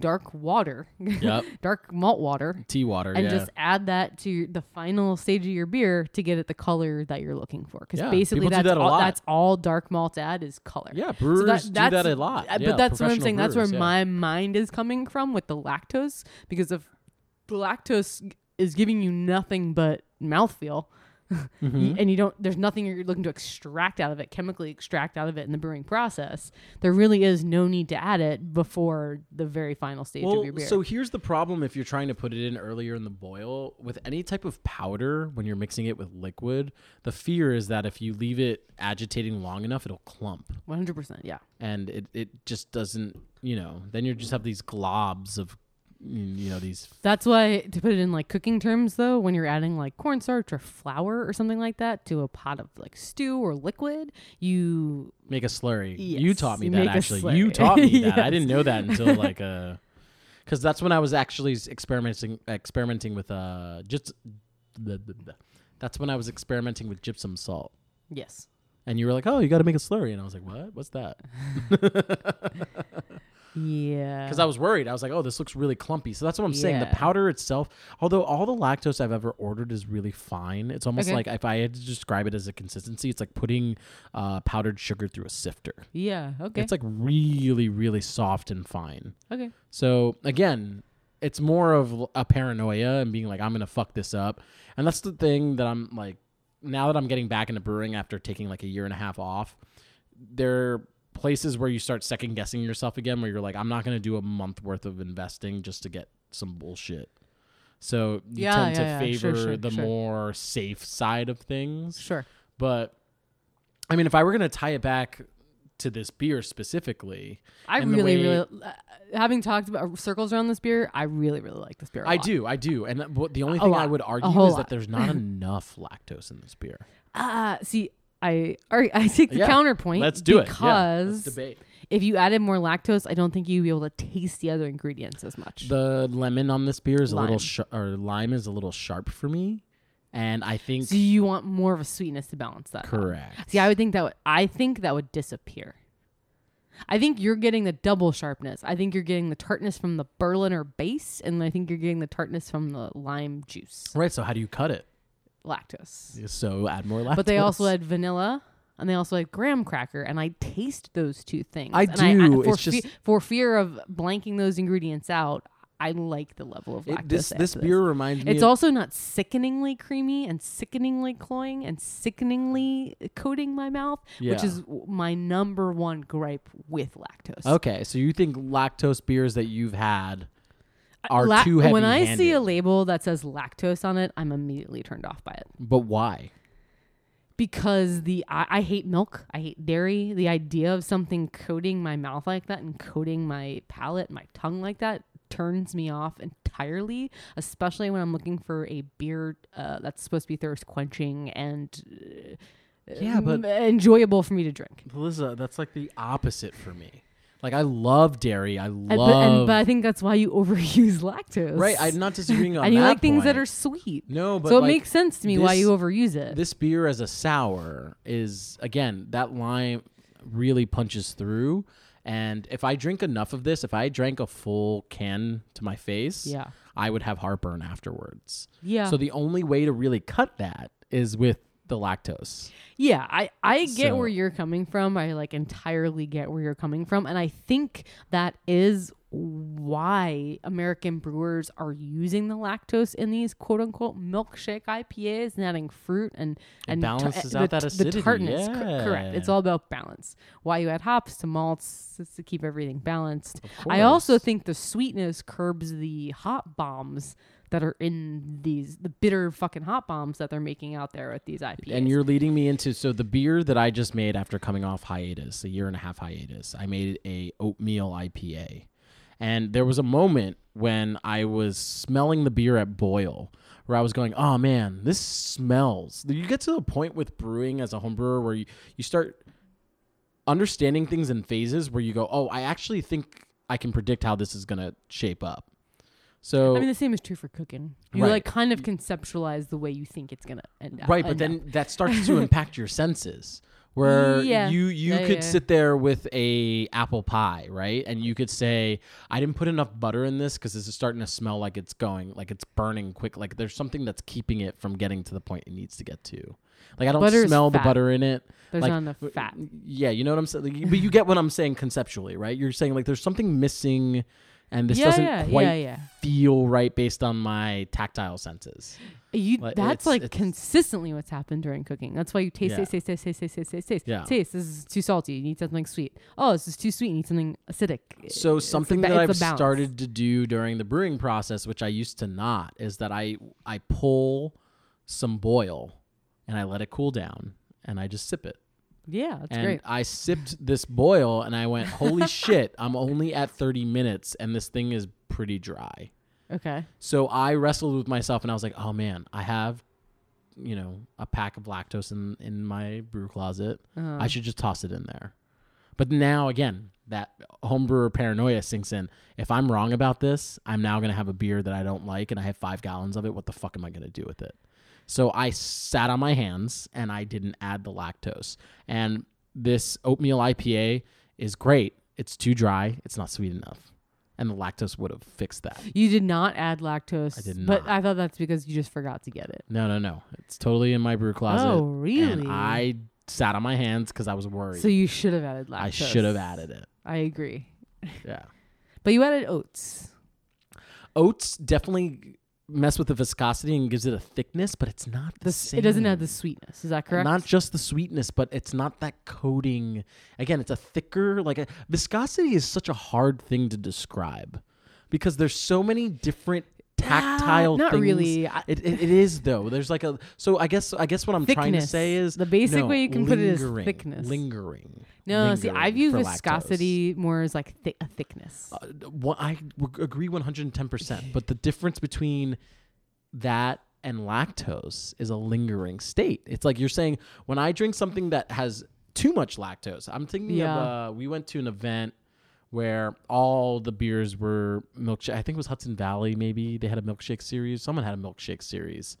dark water, (laughs) Yep. dark malt water, tea water. and yeah. just add that to your, the final stage of your beer to get it the color that you're looking for. Because Yeah, basically, that's that all, that's all dark malts add is color. yeah, brewers do that a lot. uh, Yeah, but that's what I'm saying. That's where my mind is coming from with the lactose, because if the lactose is giving you nothing but mouthfeel, (laughs) Mm-hmm. and you don't, there's nothing you're looking to extract out of it, chemically extract out of it in the brewing process. There really is no need to add it before the very final stage of your beer. so here's the problem if you're trying to put it in earlier in the boil with any type of powder when you're mixing it with liquid, the fear is that if you leave it agitating long enough, it'll clump 100%, yeah. and it, it just doesn't, you know, then you just have these globs of, you know, these. That's why to put it in like cooking terms though, when you're adding like cornstarch or flour or something like that to a pot of like stew or liquid, you Make a slurry. Yes, you taught me that actually. You taught me (laughs) that. I didn't know that until (laughs) like uh because that's when I was actually experimenting experimenting with uh just the- that's when I was experimenting with gypsum salt. yes. And you were like, "Oh, you got to make a slurry," and I was like, "What? What's that?" (laughs) Yeah. Because I was worried. I was like, "Oh, this looks really clumpy." So that's what I'm saying. The powder itself, although all the lactose I've ever ordered is really fine, it's almost Okay. like if I had to describe it as a consistency, it's like putting uh, powdered sugar through a sifter. yeah, okay. It's like really, really soft and fine. okay. So again, it's more of a paranoia and being like, I'm gonna fuck this up, and that's the thing that I'm like. Now that I'm getting back into brewing after taking like a year and a half off, there places where you start second guessing yourself again, where you're like, I'm not gonna do a month worth of investing just to get some bullshit. So you Yeah, tend to yeah, yeah. Sure, favor sure, the sure. more safe side of things. Sure. But I mean, if I were gonna tie it back to this beer specifically, I really, really, uh, having talked about circles around this beer, I really, really like this beer. I I do, I do, and that- the only thing I would argue is lot. that there's not (laughs) enough lactose in this beer. Ah, see, I, (laughs) I take the Yeah, counterpoint. Let's do it. Because debate. if you added more lactose, I don't think you'd be able to taste the other ingredients as much. The lemon on this beer is a little, sh- or lime is a little sharp for me, and I think so you want more of a sweetness to balance that. out. correct. See, I would think that would, I think that would disappear. I think you're getting the double sharpness. I think you're getting the tartness from the Berliner base, and I think you're getting the tartness from the lime juice, right. So how do you cut it? Lactose. So add more lactose. But they also had vanilla, and they also had graham cracker, and I taste those two things. I And do. for, It's just- for fear of blanking those ingredients out, I like the level of lactose. It- this this beer reminds me. It's also not sickeningly creamy and sickeningly cloying and sickeningly coating my mouth, which is my number one gripe with lactose. okay. So you think lactose beers that you've had are La- too When I see a label that says lactose on it, I'm immediately turned off by it but why? because the I, I hate milk, I hate dairy. The idea of something coating my mouth like that and coating my palate, my tongue like that turns me off entirely. Especially when I'm looking for a beer uh, that's supposed to be thirst quenching and. Uh, Yeah, but- mm, enjoyable for me to drink. Liza, that's like the opposite for me. Like I love dairy. I And, but, love and, but I think that's why you (laughs) overuse lactose. right. I'm not disagreeing (laughs) on and you that like things that are sweet. no, but so like, it makes sense to me why you overuse it. this beer as a sour is again that lime really punches through And if I drink enough of this, if I drank a full can to my face, Yeah. I would have heartburn afterwards. Yeah. So the only way to really cut that is with the lactose. Yeah, I I get So- where you're coming from. I like entirely get where you're coming from, and I think that is why American brewers are using the lactose in these quote unquote milkshake IPAs and adding fruit and and ta- balances the, out that the acidity, tartness. Cor- correct. It's all about balance. Why you add hops to malts is to keep everything balanced. I also think the sweetness curbs the hop bombs that are in these the bitter fucking hop bombs that they're making out there with these IPAs. And you're leading me into so the beer that I just made after coming off hiatus, a year and a half hiatus. I made a oatmeal IPA. And there was a moment when I was smelling the beer at boil where I was going, "Oh man, this smells." You get to a point with brewing as a home brewer where you, you start understanding things in phases where you go, "Oh, I actually think I can predict how this is going to shape up." So I mean, the same is true for cooking. You Right. like kind of conceptualize the way you think it's gonna end up. Uh, right but then that (laughs) starts to impact your senses where Yeah. you you Yeah, could yeah. sit there with a apple pie right and you could say i didn't put enough butter in this because this is starting to smell like it's going like it's burning quick like there's something that's keeping it from getting to the point it needs to get to like i don't Butter is smell the butter in it There's like, not enough fat. yeah you know what i'm saying Like, but you get what i'm saying conceptually right you're saying like there's something missing and this yeah, doesn't yeah, quite yeah, feel right based on my tactile senses You Like, that's it's- like it's- consistently what's happened during cooking. That's why you taste, taste, taste, taste, taste, taste, taste, taste, taste. Yeah. Taste. This is too salty. You need something sweet. Oh, this is too sweet. You need something acidic. So It's something that a I've started to do during the brewing process, which I used to not, is that I I pull some boil and I let it cool down and I just sip it. Yeah, that's and great. I sipped this boil and I went, "Holy (laughs) shit, I'm only at 30 minutes and this thing is pretty dry." Okay. So I wrestled with myself and I was like, "Oh man, I have you know, a pack of lactose in in my brew closet. Uh, I should just toss it in there. But now again, that homebrewer paranoia sinks in. If I'm wrong about this, I'm now going to have a beer that I don't like and I have 5 gallons of it. What the fuck am I going to do with it? So I sat on my hands and I didn't add the lactose. And this oatmeal IPA is great. It's too dry. It's not sweet enough. And the lactose would have fixed that. you did not add lactose. I did not. But. I thought that's because you just forgot to get it. No, no, no. It's totally in my brew closet. Oh, really? And I sat on my hands because I was worried. So you should have added lactose. I should have added it. I agree. Yeah. But you added oats. Oats definitely mess with the viscosity and gives it a thickness, but it's not the The, same. it doesn't have the sweetness. Is that correct? Not just the sweetness, but it's not that coating. Again, it's a thicker like a, viscosity is such a hard thing to describe because there's so many different tactile not things. really. I- It, it, it is though. There's like a so I guess I guess what I'm trying to Thickness. say is The basic no, way you can put it is lingering, thickness. Lingering. no, see, I view for lactose. viscosity more as like thi- a thickness. Uh, what I w- agree 110%, but the difference between that and lactose is a lingering state. It's like you're saying when I drink something that has too much lactose, I'm thinking Yeah. of uh, we went to an event where all the beers were milkshake. I think it was Hudson Valley, maybe they had a milkshake series. Someone had a milkshake series.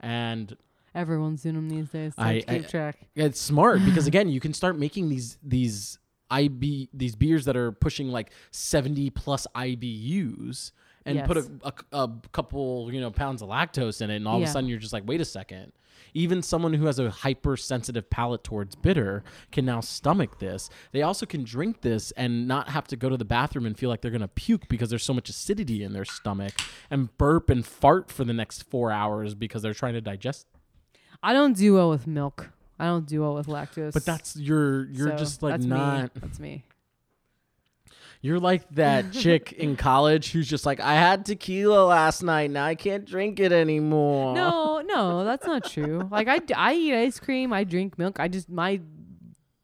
And Everyone's doing them these days. So I- I, keep track. it's smart because (laughs) again, you can start making these these IB these beers that are pushing like 70 plus IBUs and put a, a, a couple, you know, pounds of lactose in it and all of a sudden you're just like, "Wait a second. Even someone who has a hypersensitive palate towards bitter can now stomach this. They also can drink this and not have to go to the bathroom and feel like they're going to puke because there's so much acidity in their stomach and burp and fart for the next 4 hours because they're trying to digest I don't do well with milk. I don't do well with lactose. But that's you're you're So just like not Me. That's me. You're like that (laughs) chick in college who's just like I had tequila last night now I can't drink it anymore. No, no, that's not true. Like I, I eat ice cream. I drink milk. I just my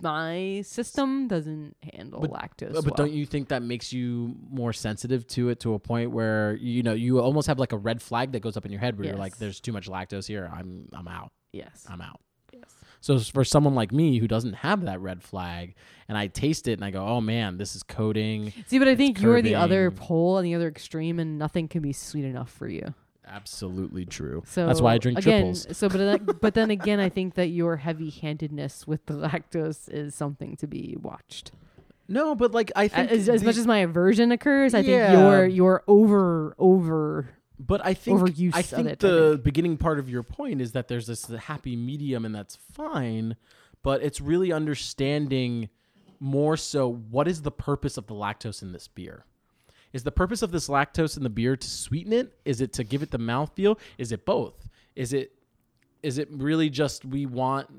my system doesn't handle But- lactose. But, well. don't you think that makes you more sensitive to it to a point where you know you almost have like a red flag that goes up in your head where you're like there's too much lactose here I'm I'm out Yes. I'm out. So for someone like me who doesn't have that red flag and I taste it and I go oh man this is coating See, but I think you're the other pole and the other extreme, and nothing can be sweet enough for you. absolutely true. So That's why I drink again, triples. (laughs) So, but then, but then again, I think that your heavy-handedness with the lactose is something to be watched. No, but like I think As, as much as my aversion occurs, I think Yeah. you're you're over over. But I think overuse I think it, I the think. beginning part of your point is that there's this happy medium, and that's fine. But it's really understanding more so what is the purpose of the lactose in this beer. Is the purpose of this lactose in the beer to sweeten it? Is it to give it the mouthfeel? Is it both? Is it is it really just we want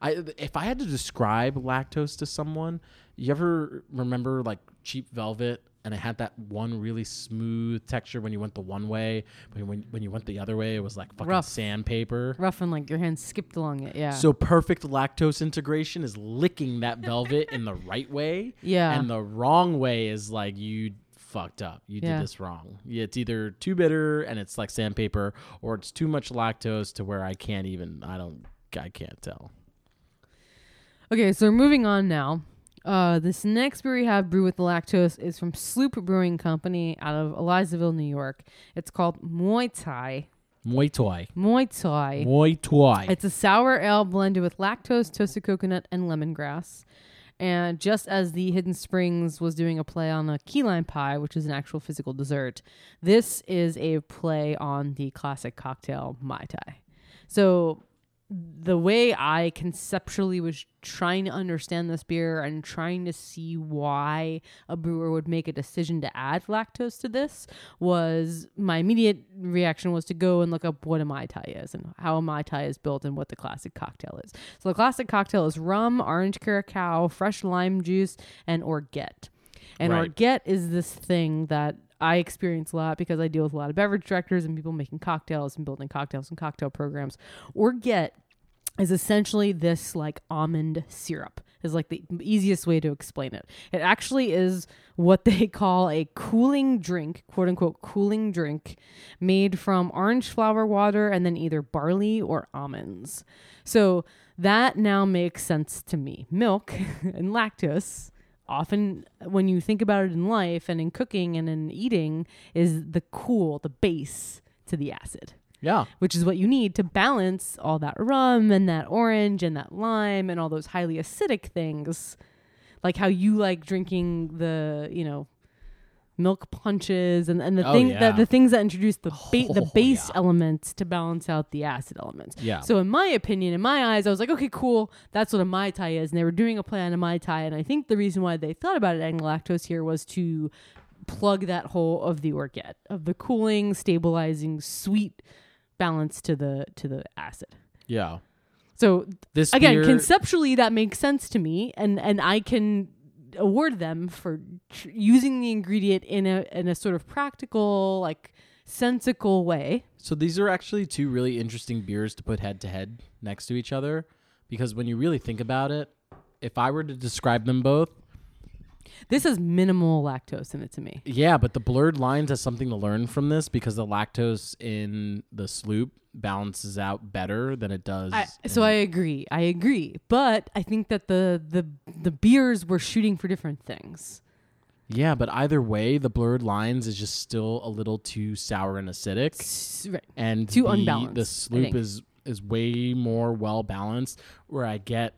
I if I had to describe lactose to someone, you ever remember like cheap velvet and it had that one really smooth texture when you went the one way, but when when you went the other way it was like fucking Rough. sandpaper. Rough and like your hand skipped along it. Yeah. So perfect lactose integration is licking that velvet in the right way. Yeah. And the wrong way is like you fucked up. You Yeah. did this wrong. Yeah, It's either too bitter and it's like sandpaper, or it's too much lactose to where I can't even I don't I can't tell. Okay, so we're moving on now. Uh, this next beer we have, Brew with the Lactose, is from Sloop Brewing Company out of Elizaville, New York. It's called Muay Thai. Muay Thai. Muay Thai. Muay Thai. It's a sour ale blended with lactose, toasted coconut, and lemongrass. And just as the Hidden Springs was doing a play on a key lime pie, which is an actual physical dessert, this is a play on the classic cocktail Mai Tai. So the way I conceptually was trying to understand this beer and trying to see why a brewer would make a decision to add lactose to this was my immediate reaction was to go and look up what a Mai Tai is and how a Mai Tai is built and what the classic cocktail is. So the classic cocktail is rum, orange curacao, fresh lime juice, and orgeat. And Right. orgeat is this thing that I experience a lot because I deal with a lot of beverage directors and people making cocktails and building cocktails and cocktail programs. Orgeat is essentially this like almond syrup is like the easiest way to explain it. It actually is what (laughs) they call a cooling drink quote unquote cooling drink made from orange flower water and then either barley or almonds. So that now makes sense to me. Milk (laughs) and lactose often when you think about it in life and in cooking and in eating is the cool the base to the acid yeah. which is what you need to balance all that rum and that orange and that lime and all those highly acidic things like how you like drinking the you know milk punches and, and the Oh, thing yeah. that the things that introduce the ba- the Oh, base yeah. elements to balance out the acid elements Yeah. so in my opinion in my eyes i was like okay cool that's what a mai tai is and they were doing a play on a mai tai and i think the reason why they thought about it adding lactose here was to plug that hole of the orgeat of the cooling stabilizing sweet balance to the to the acid yeah. so This again beer, conceptually that makes sense to me and and i can award them for tr- using the ingredient in a in a sort of practical like sensical way So these are actually two really interesting beers to put head to head next to each other because when you really think about it, if I were to describe them both, this has minimal lactose in it to me yeah, but the blurred lines has something to learn from this because the lactose in the sloop balances out better than it does. I, so I agree. I agree. But I think that the the the beers were shooting for different things. yeah, but either way, the blurred lines is just still a little too sour and acidic. S- Right. and Too the, unbalanced, The sloop is is way more well balanced. Where I get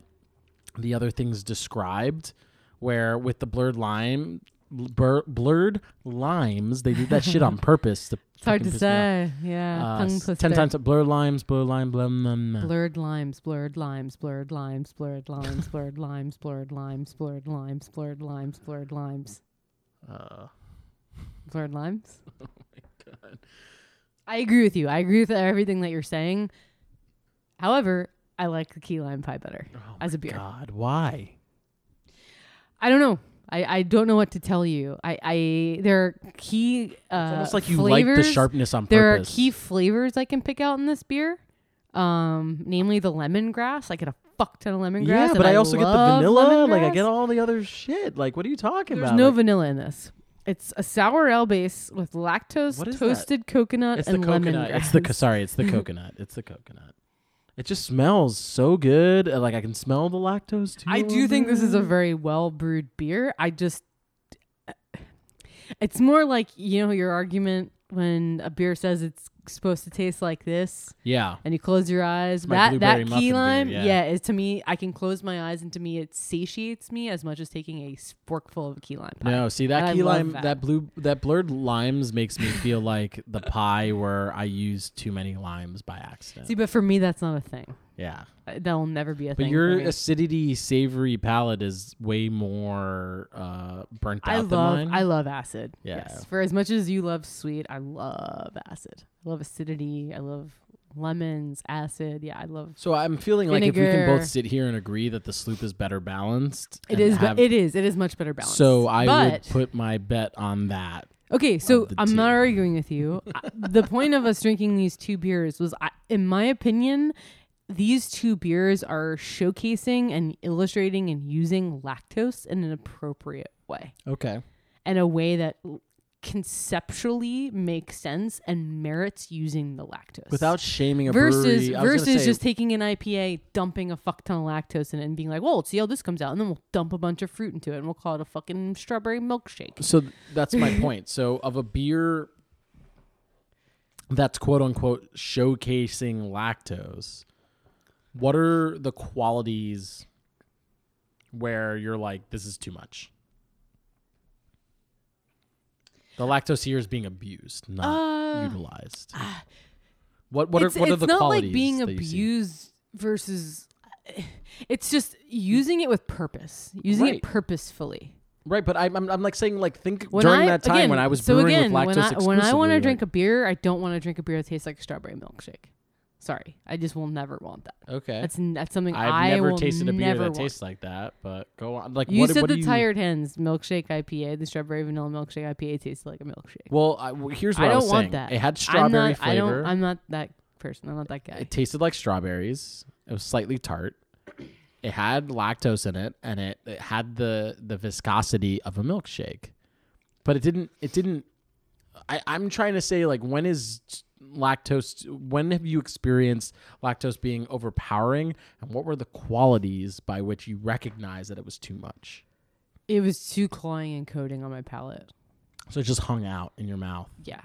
the other things described, where with the blurred lime, blur, blurred limes, they did that shit on (laughs) purpose. To It's hard to piss me off. say. Yeah. Uh, s- ten times blurred limes, blurred lime, blah, blah. Blurred limes, blurred limes, blurred limes, blurred limes, blurred limes, blurred limes, blurred limes, blurred limes, blurred limes, Uh, blurred limes. (laughs) Oh my god. I agree with you. I agree with everything that you're saying. However, I like the key lime pie better as a beer. God, why? I don't know. I, I don't know what to tell you. I, I there are key uh It's almost like you flavors. like the sharpness on There purpose. There are key flavors I can pick out in this beer. Um, namely the lemongrass. I get a fuck ton of lemongrass. yeah, but I, also get the vanilla. Like I get all the other shit. Like, what are you talking There's about? There's no Like, vanilla in this. It's a sour ale base with lactose, is that? toasted coconut, It's the and coconut. lemongrass. It's the sorry. It's the (laughs) coconut. It's the coconut. It just smells so good. uh, Like I can smell the lactose too. I do think this is a very well brewed beer. I just, it's more like you know your argument when a beer says it's supposed to taste like this, Yeah. and you close your eyes. my that that key beer, lime, yeah. yeah. is to me. I can close my eyes, and to me, it satiates me as much as taking a forkful of key lime pie. No, see that And key lime, that. that. blue, that blurred limes makes me feel like the pie where I used too many limes by accident. See, but for me, that's not a thing. yeah, Uh, That will never be a but thing. your for me. acidity, savory palate is way more uh, burnt I out than love mine. I love acid. Yeah. Yes. For as much as you love sweet, I love acid. I love acidity. I love lemons, acid. Yeah, I love so I'm feeling like if we can both sit here and agree that the sloop is better balanced, It is. Have, it is. It is much better balanced. So I but, would put my bet on that. Okay, so I'm not arguing with you. (laughs) I- the point of us drinking these two beers was I, in my opinion these two beers are showcasing and illustrating and using lactose in an appropriate way. Okay. and a way that conceptually makes sense and merits using the lactose Without shaming a versus brewery, I was gonna versus say- just taking an IPA, dumping a fuck ton of lactose in it, and being like, "Well, let's see how this comes out," and then we'll dump a bunch of fruit into it, and we'll call it a fucking strawberry milkshake. So that's my point. So of a beer that's quote unquote showcasing lactose, what are the qualities where you're like, this is too much? The lactose here is being abused, not Uh, utilized. What what are it's what are it's the not qualities like being that see? abused versus. (sighs) It's just using it with purpose, using Right. it purposefully. Right, but I'm, I'm I'm like saying like think When during I, that time again, when I was so brewing again, with lactose when I, when I want to drink a beer, I don't want to drink a beer that tastes like a strawberry milkshake. Sorry, I just will never want that. okay. That's that's something I've I never will tasted a beer never that want. tastes like that, but go on. Like You what, said what the you, Tired Hands milkshake IPA, the strawberry vanilla milkshake IPA tasted like a milkshake. Well, I, w- here's what I I, don't was want saying. that. It had I'm strawberry not, flavor. I don't. I'm not that person. I'm not that guy. it tasted like strawberries. It was slightly tart. It had lactose in it, and it, it had the the viscosity of a milkshake, but it didn't. It didn't. I, I'm trying to say like when is lactose? When have you experienced lactose being overpowering, and what were the qualities by which you recognize that it was too much? It was too cloying and coating on my palate. So it just hung out in your mouth. Yeah.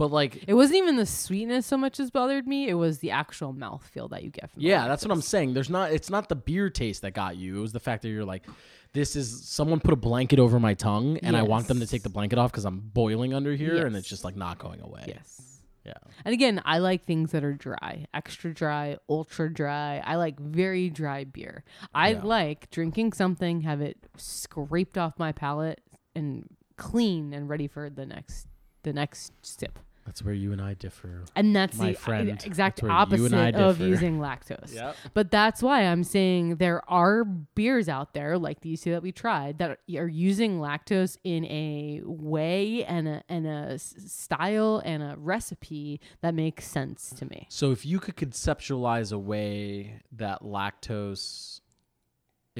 But like It wasn't even the sweetness so much as bothered me. It was the actual mouth feel that you get from. Yeah, that's what I'm saying. There's not it's not the beer taste that got you. It was the fact that you're like this is someone put a blanket over my tongue and I want them to take the blanket off cuz I'm boiling under here and it's just like not going away. Yes. Yeah. And again, I like things that are dry, extra dry, ultra dry. I like very dry beer. I Yeah. like drinking something, have it scraped off my palate and clean and ready for the next the next sip. That's where you and I differ. And that's My the uh, friend, exact that's where you and opposite I of using lactose. Yep. But that's why I'm saying there are beers out there like these two that we tried that are using lactose in a way and a and a s- style and a recipe that makes sense to me. So if you could conceptualize a way that lactose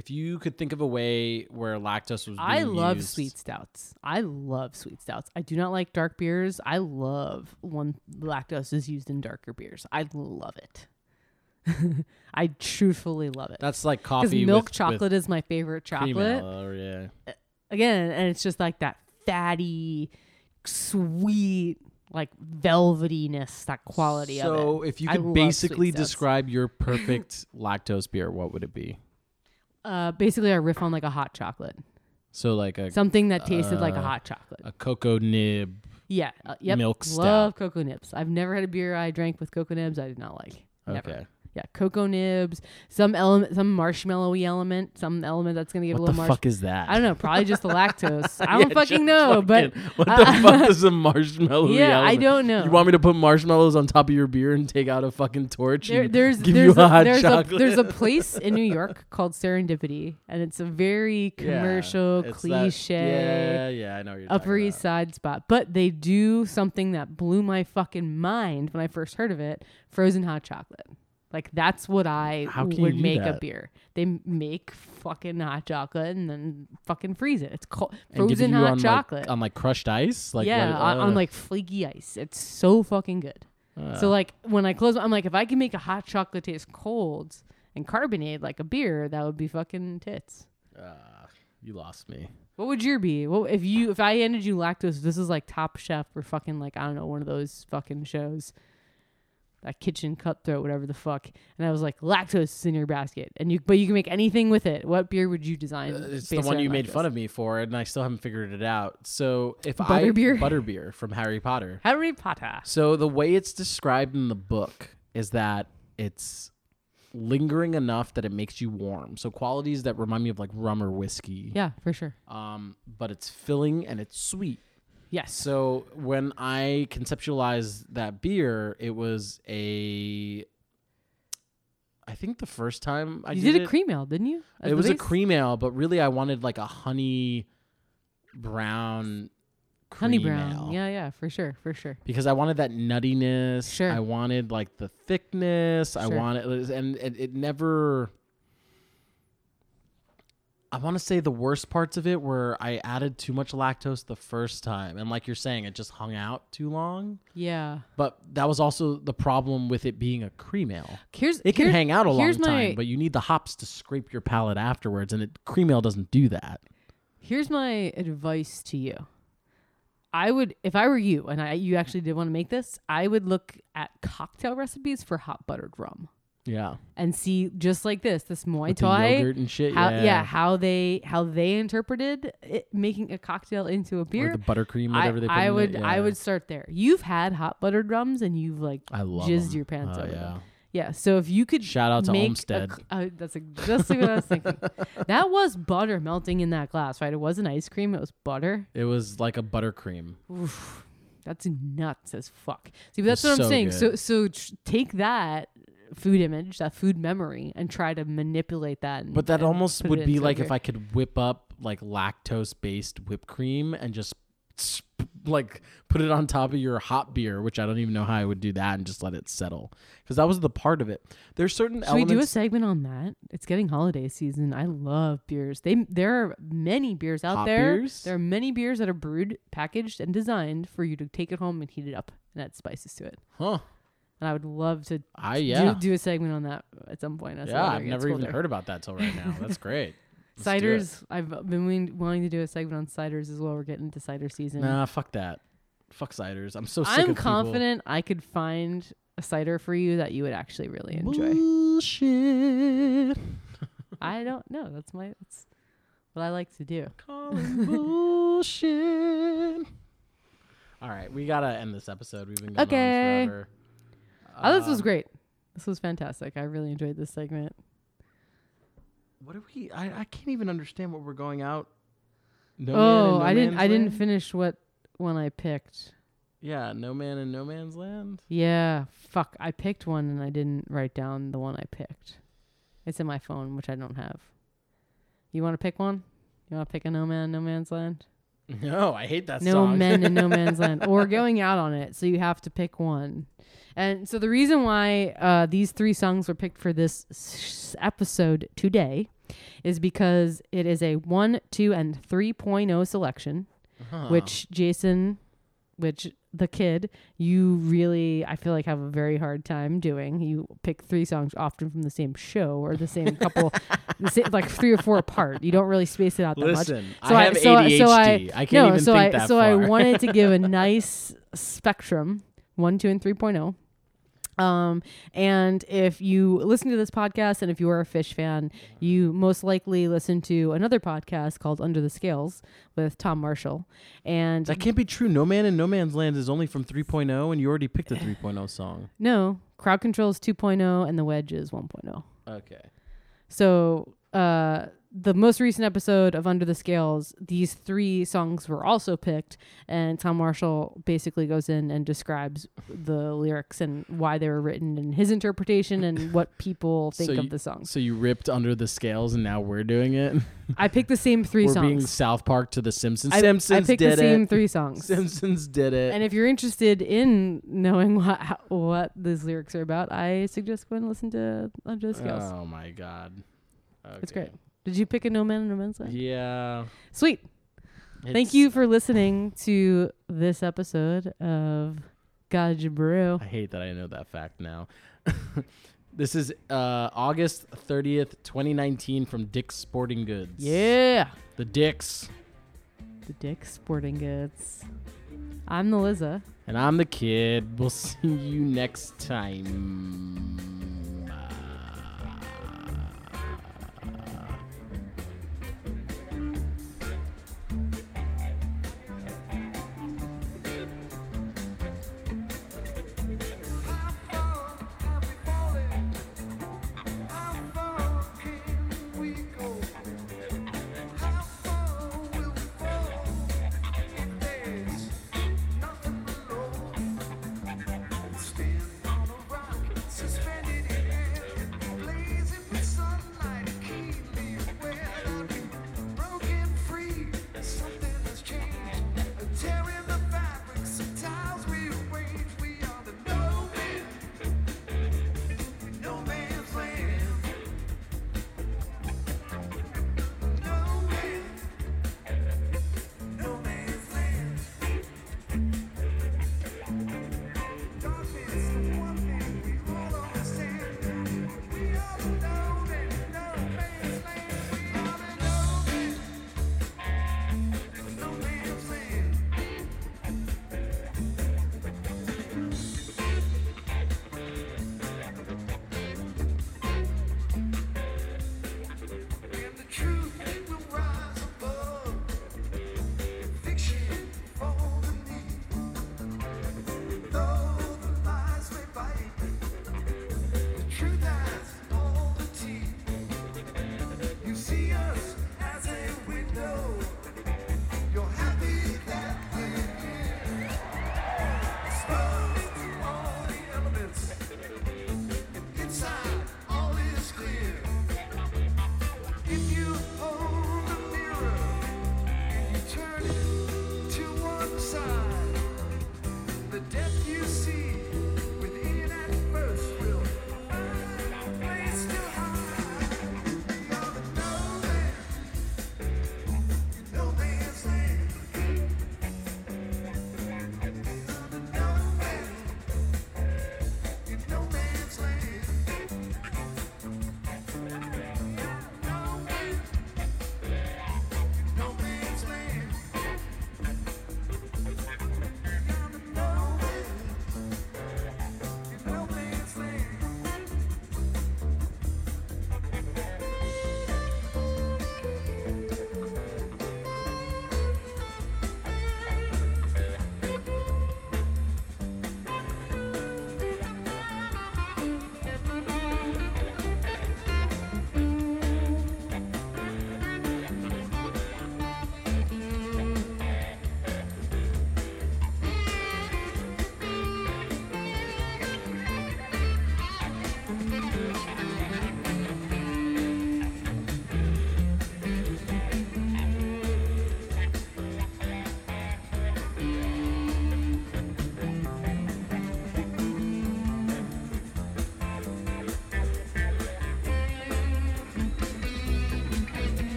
if you could think of a way where lactose was I love used- sweet stouts. I love sweet stouts. I do not like dark beers. I love when lactose is used in darker beers. I love it. (laughs) I truthfully love it. That's like coffee milk with, chocolate is my favorite chocolate. or yeah. again, and it's just like that fatty, sweet, like velvetyness, that quality of it. So if you could love basically describe your (laughs) perfect lactose beer, what would it be? Uh, basically, I riff on like a hot chocolate, So like a something that tasted like a Uh, hot chocolate. a cocoa nib. yeah, uh, yep. milk Love cocoa nibs. I've never had a beer I drank with cocoa nibs I did not like. Never. Okay. Yeah, cocoa nibs, some element, some marshmallowy element, some element that's gonna give What a little. What the marsh. fuck is that? I don't know, probably just the (laughs) lactose. I don't fucking just know, but (laughs) what the (laughs) fuck is a marshmallow? yeah, I don't know. You want me to put marshmallows on top of your beer and take out a fucking torch? There, and there's give there's you a there's chocolate. a there's a place in New York called Serendipity, and it's a very Yeah, commercial, that- cliche, yeah, yeah, I know you're Upper East Side spot. But they do something that blew my fucking mind when I first heard of it: frozen hot chocolate. Like that's what I How can you would do make a that? beer. They m- make fucking hot chocolate and then fucking freeze it. It's called And give it frozen you hot on, chocolate. like, on like crushed ice. Like yeah, what, on, on uh, like flaky ice. It's so fucking good. uh, So like when I close, I'm like, if I can make a hot chocolate taste cold and carbonated like a beer, that would be fucking tits. uh, you lost me. What would your be? Well, if you if I handed you lactose, this is like Top Chef or fucking like I don't know one of those fucking shows, that kitchen cutthroat, whatever the fuck. And I was like lactose is in your basket, and you but you can make anything with it. What beer would you design? Uh, It's the one you made lactose? fun of me for, and I still haven't figured it out. So if I Butterbeer? butterbeer from Harry Potter. Harry Potter. So the way it's described in the book is that it's lingering enough that it makes you warm. So qualities that remind me of like rum or whiskey. Yeah, for sure. Um, but it's filling and it's sweet. Yes. So when I conceptualized that beer, it was a. I think the first time I you did, did, a it, cream ale, didn't you? as it was a cream ale, but really I wanted like a honey brown honey brown. ale. Yeah, yeah, for sure, for sure. Because I wanted that nuttiness. Sure. I wanted like the thickness. Sure. I wanted, and it, it never. I want to say the worst parts of it were I added too much lactose the first time, and like you're saying, it just hung out too long. Yeah. But that was also the problem with it being a cream ale. Here's It can here- hang out a long time, my- but you need the hops to scrape your palate afterwards, and it, cream ale doesn't do that. Here's my advice to you. I would, if I were you, and I you actually did want to make this, I would look at cocktail recipes for hot buttered rum Yeah, and see just like this, this Muay with Thai, yogurt and shit. how yeah, yeah. how they how they interpreted it, making a cocktail into a or beer. the buttercream, I, whatever they put I in would it. I would start there. You've had hot buttered rums and you've like I love jizzed 'em. your pants Oh, over yeah. them. Yeah, so if you could Shout out to make a uh, that's exactly what I was thinking. (laughs) That was butter melting in that glass, right? It wasn't ice cream; it was butter. It was like a buttercream. Oof, that's nuts as fuck. See, but that's It's what I'm so saying. good. So, so tr- take that food image, that food memory, and try to manipulate that. And, But that almost would be like if. I could whip up like lactose based whipped cream and just like put it on top of your hot beer, which I don't even know how I would do that and just let it settle. Because that was the part of it. There's certain Should we do a segment on that? It's getting holiday season. I love beers. They there are many beers out Hot there. beers? There are many beers that are brewed, packaged, and designed for you to take it home and heat it up and add spices to it. huh. And I would love to I yeah. do, do a segment on that at some point. as yeah, I've never even heard about that till right now. That's great. (laughs) Let's ciders. I've been wanting- wanting to do a segment on ciders as well. We're getting into cider season. Nah, fuck that. Fuck ciders. I'm so sick I'm of people- confident I could find a cider for you that you would actually really enjoy. Bullshit. (laughs) I don't know. That's my that's what I like to do. Calling (laughs) bullshit. All right, we gotta end this episode. We've been going Okay. on forever. Oh, this was Um, great. This was fantastic. I really enjoyed this segment. What are we? I, I can't even understand what we're going out. No Man oh, no I didn't. Man's I didn't Land? finish what one I picked. Yeah, No Man and No Man's Land. Yeah, fuck. I picked one and I didn't write down the one I picked. It's in my phone, which I don't have. You want to pick one? You want to pick a No Man, No Man's Land? (laughs) No, I hate that no song. men in no (laughs) man's land or going out on it so you have to pick one and so the reason why uh, these three songs were picked for this s- episode today is because it is a 1 2 and 3.0 selection Huh. which jason which the kid you really i feel like have a very hard time doing you pick three songs often from the same show or the same couple (laughs) the same, like three or four apart you don't really space it out that much So I I- have so I- ADHD. so I- I can't no, even so think I that so far. I wanted to give a (laughs) nice spectrum, one, two, and three oh. Um, and if you listen to this podcast and if you are a Phish fan, you most likely listen to another podcast called Under the Scales with Tom Marshall. And that can't be true. No Man in No Man's Land is only from 3.0, and you already picked a (sighs) 3.0 song. no, Crowd Control is 2.0 and The Wedge is 1.0. Okay. So, uh, the most recent episode of Under the Scales, these three songs were also picked, and Tom Marshall basically goes in and describes the lyrics and why they were written and his interpretation and what (laughs) people think So of you- the songs. So you ripped under the scales, and now we're doing it. I picked the same 3 we're being. South Park to the Simpsons. I, Simpsons I picked the same it. three (laughs) songs. Simpsons did it. And if you're interested in knowing what how, what these lyrics are about, I suggest go and listen to Under the Scales. oh my god. It's great. Did you pick a No Man and No Man's Land? Yeah. Sweet. Thank you for listening to this episode of Gaj Brew. I hate that I know that fact now. (laughs) this is uh, August 30th, 2019 from Dick's Sporting Goods. Yeah. The Dicks. the Dick's Sporting Goods. I'm the Liza. And I'm the kid. We'll (laughs) see you next time.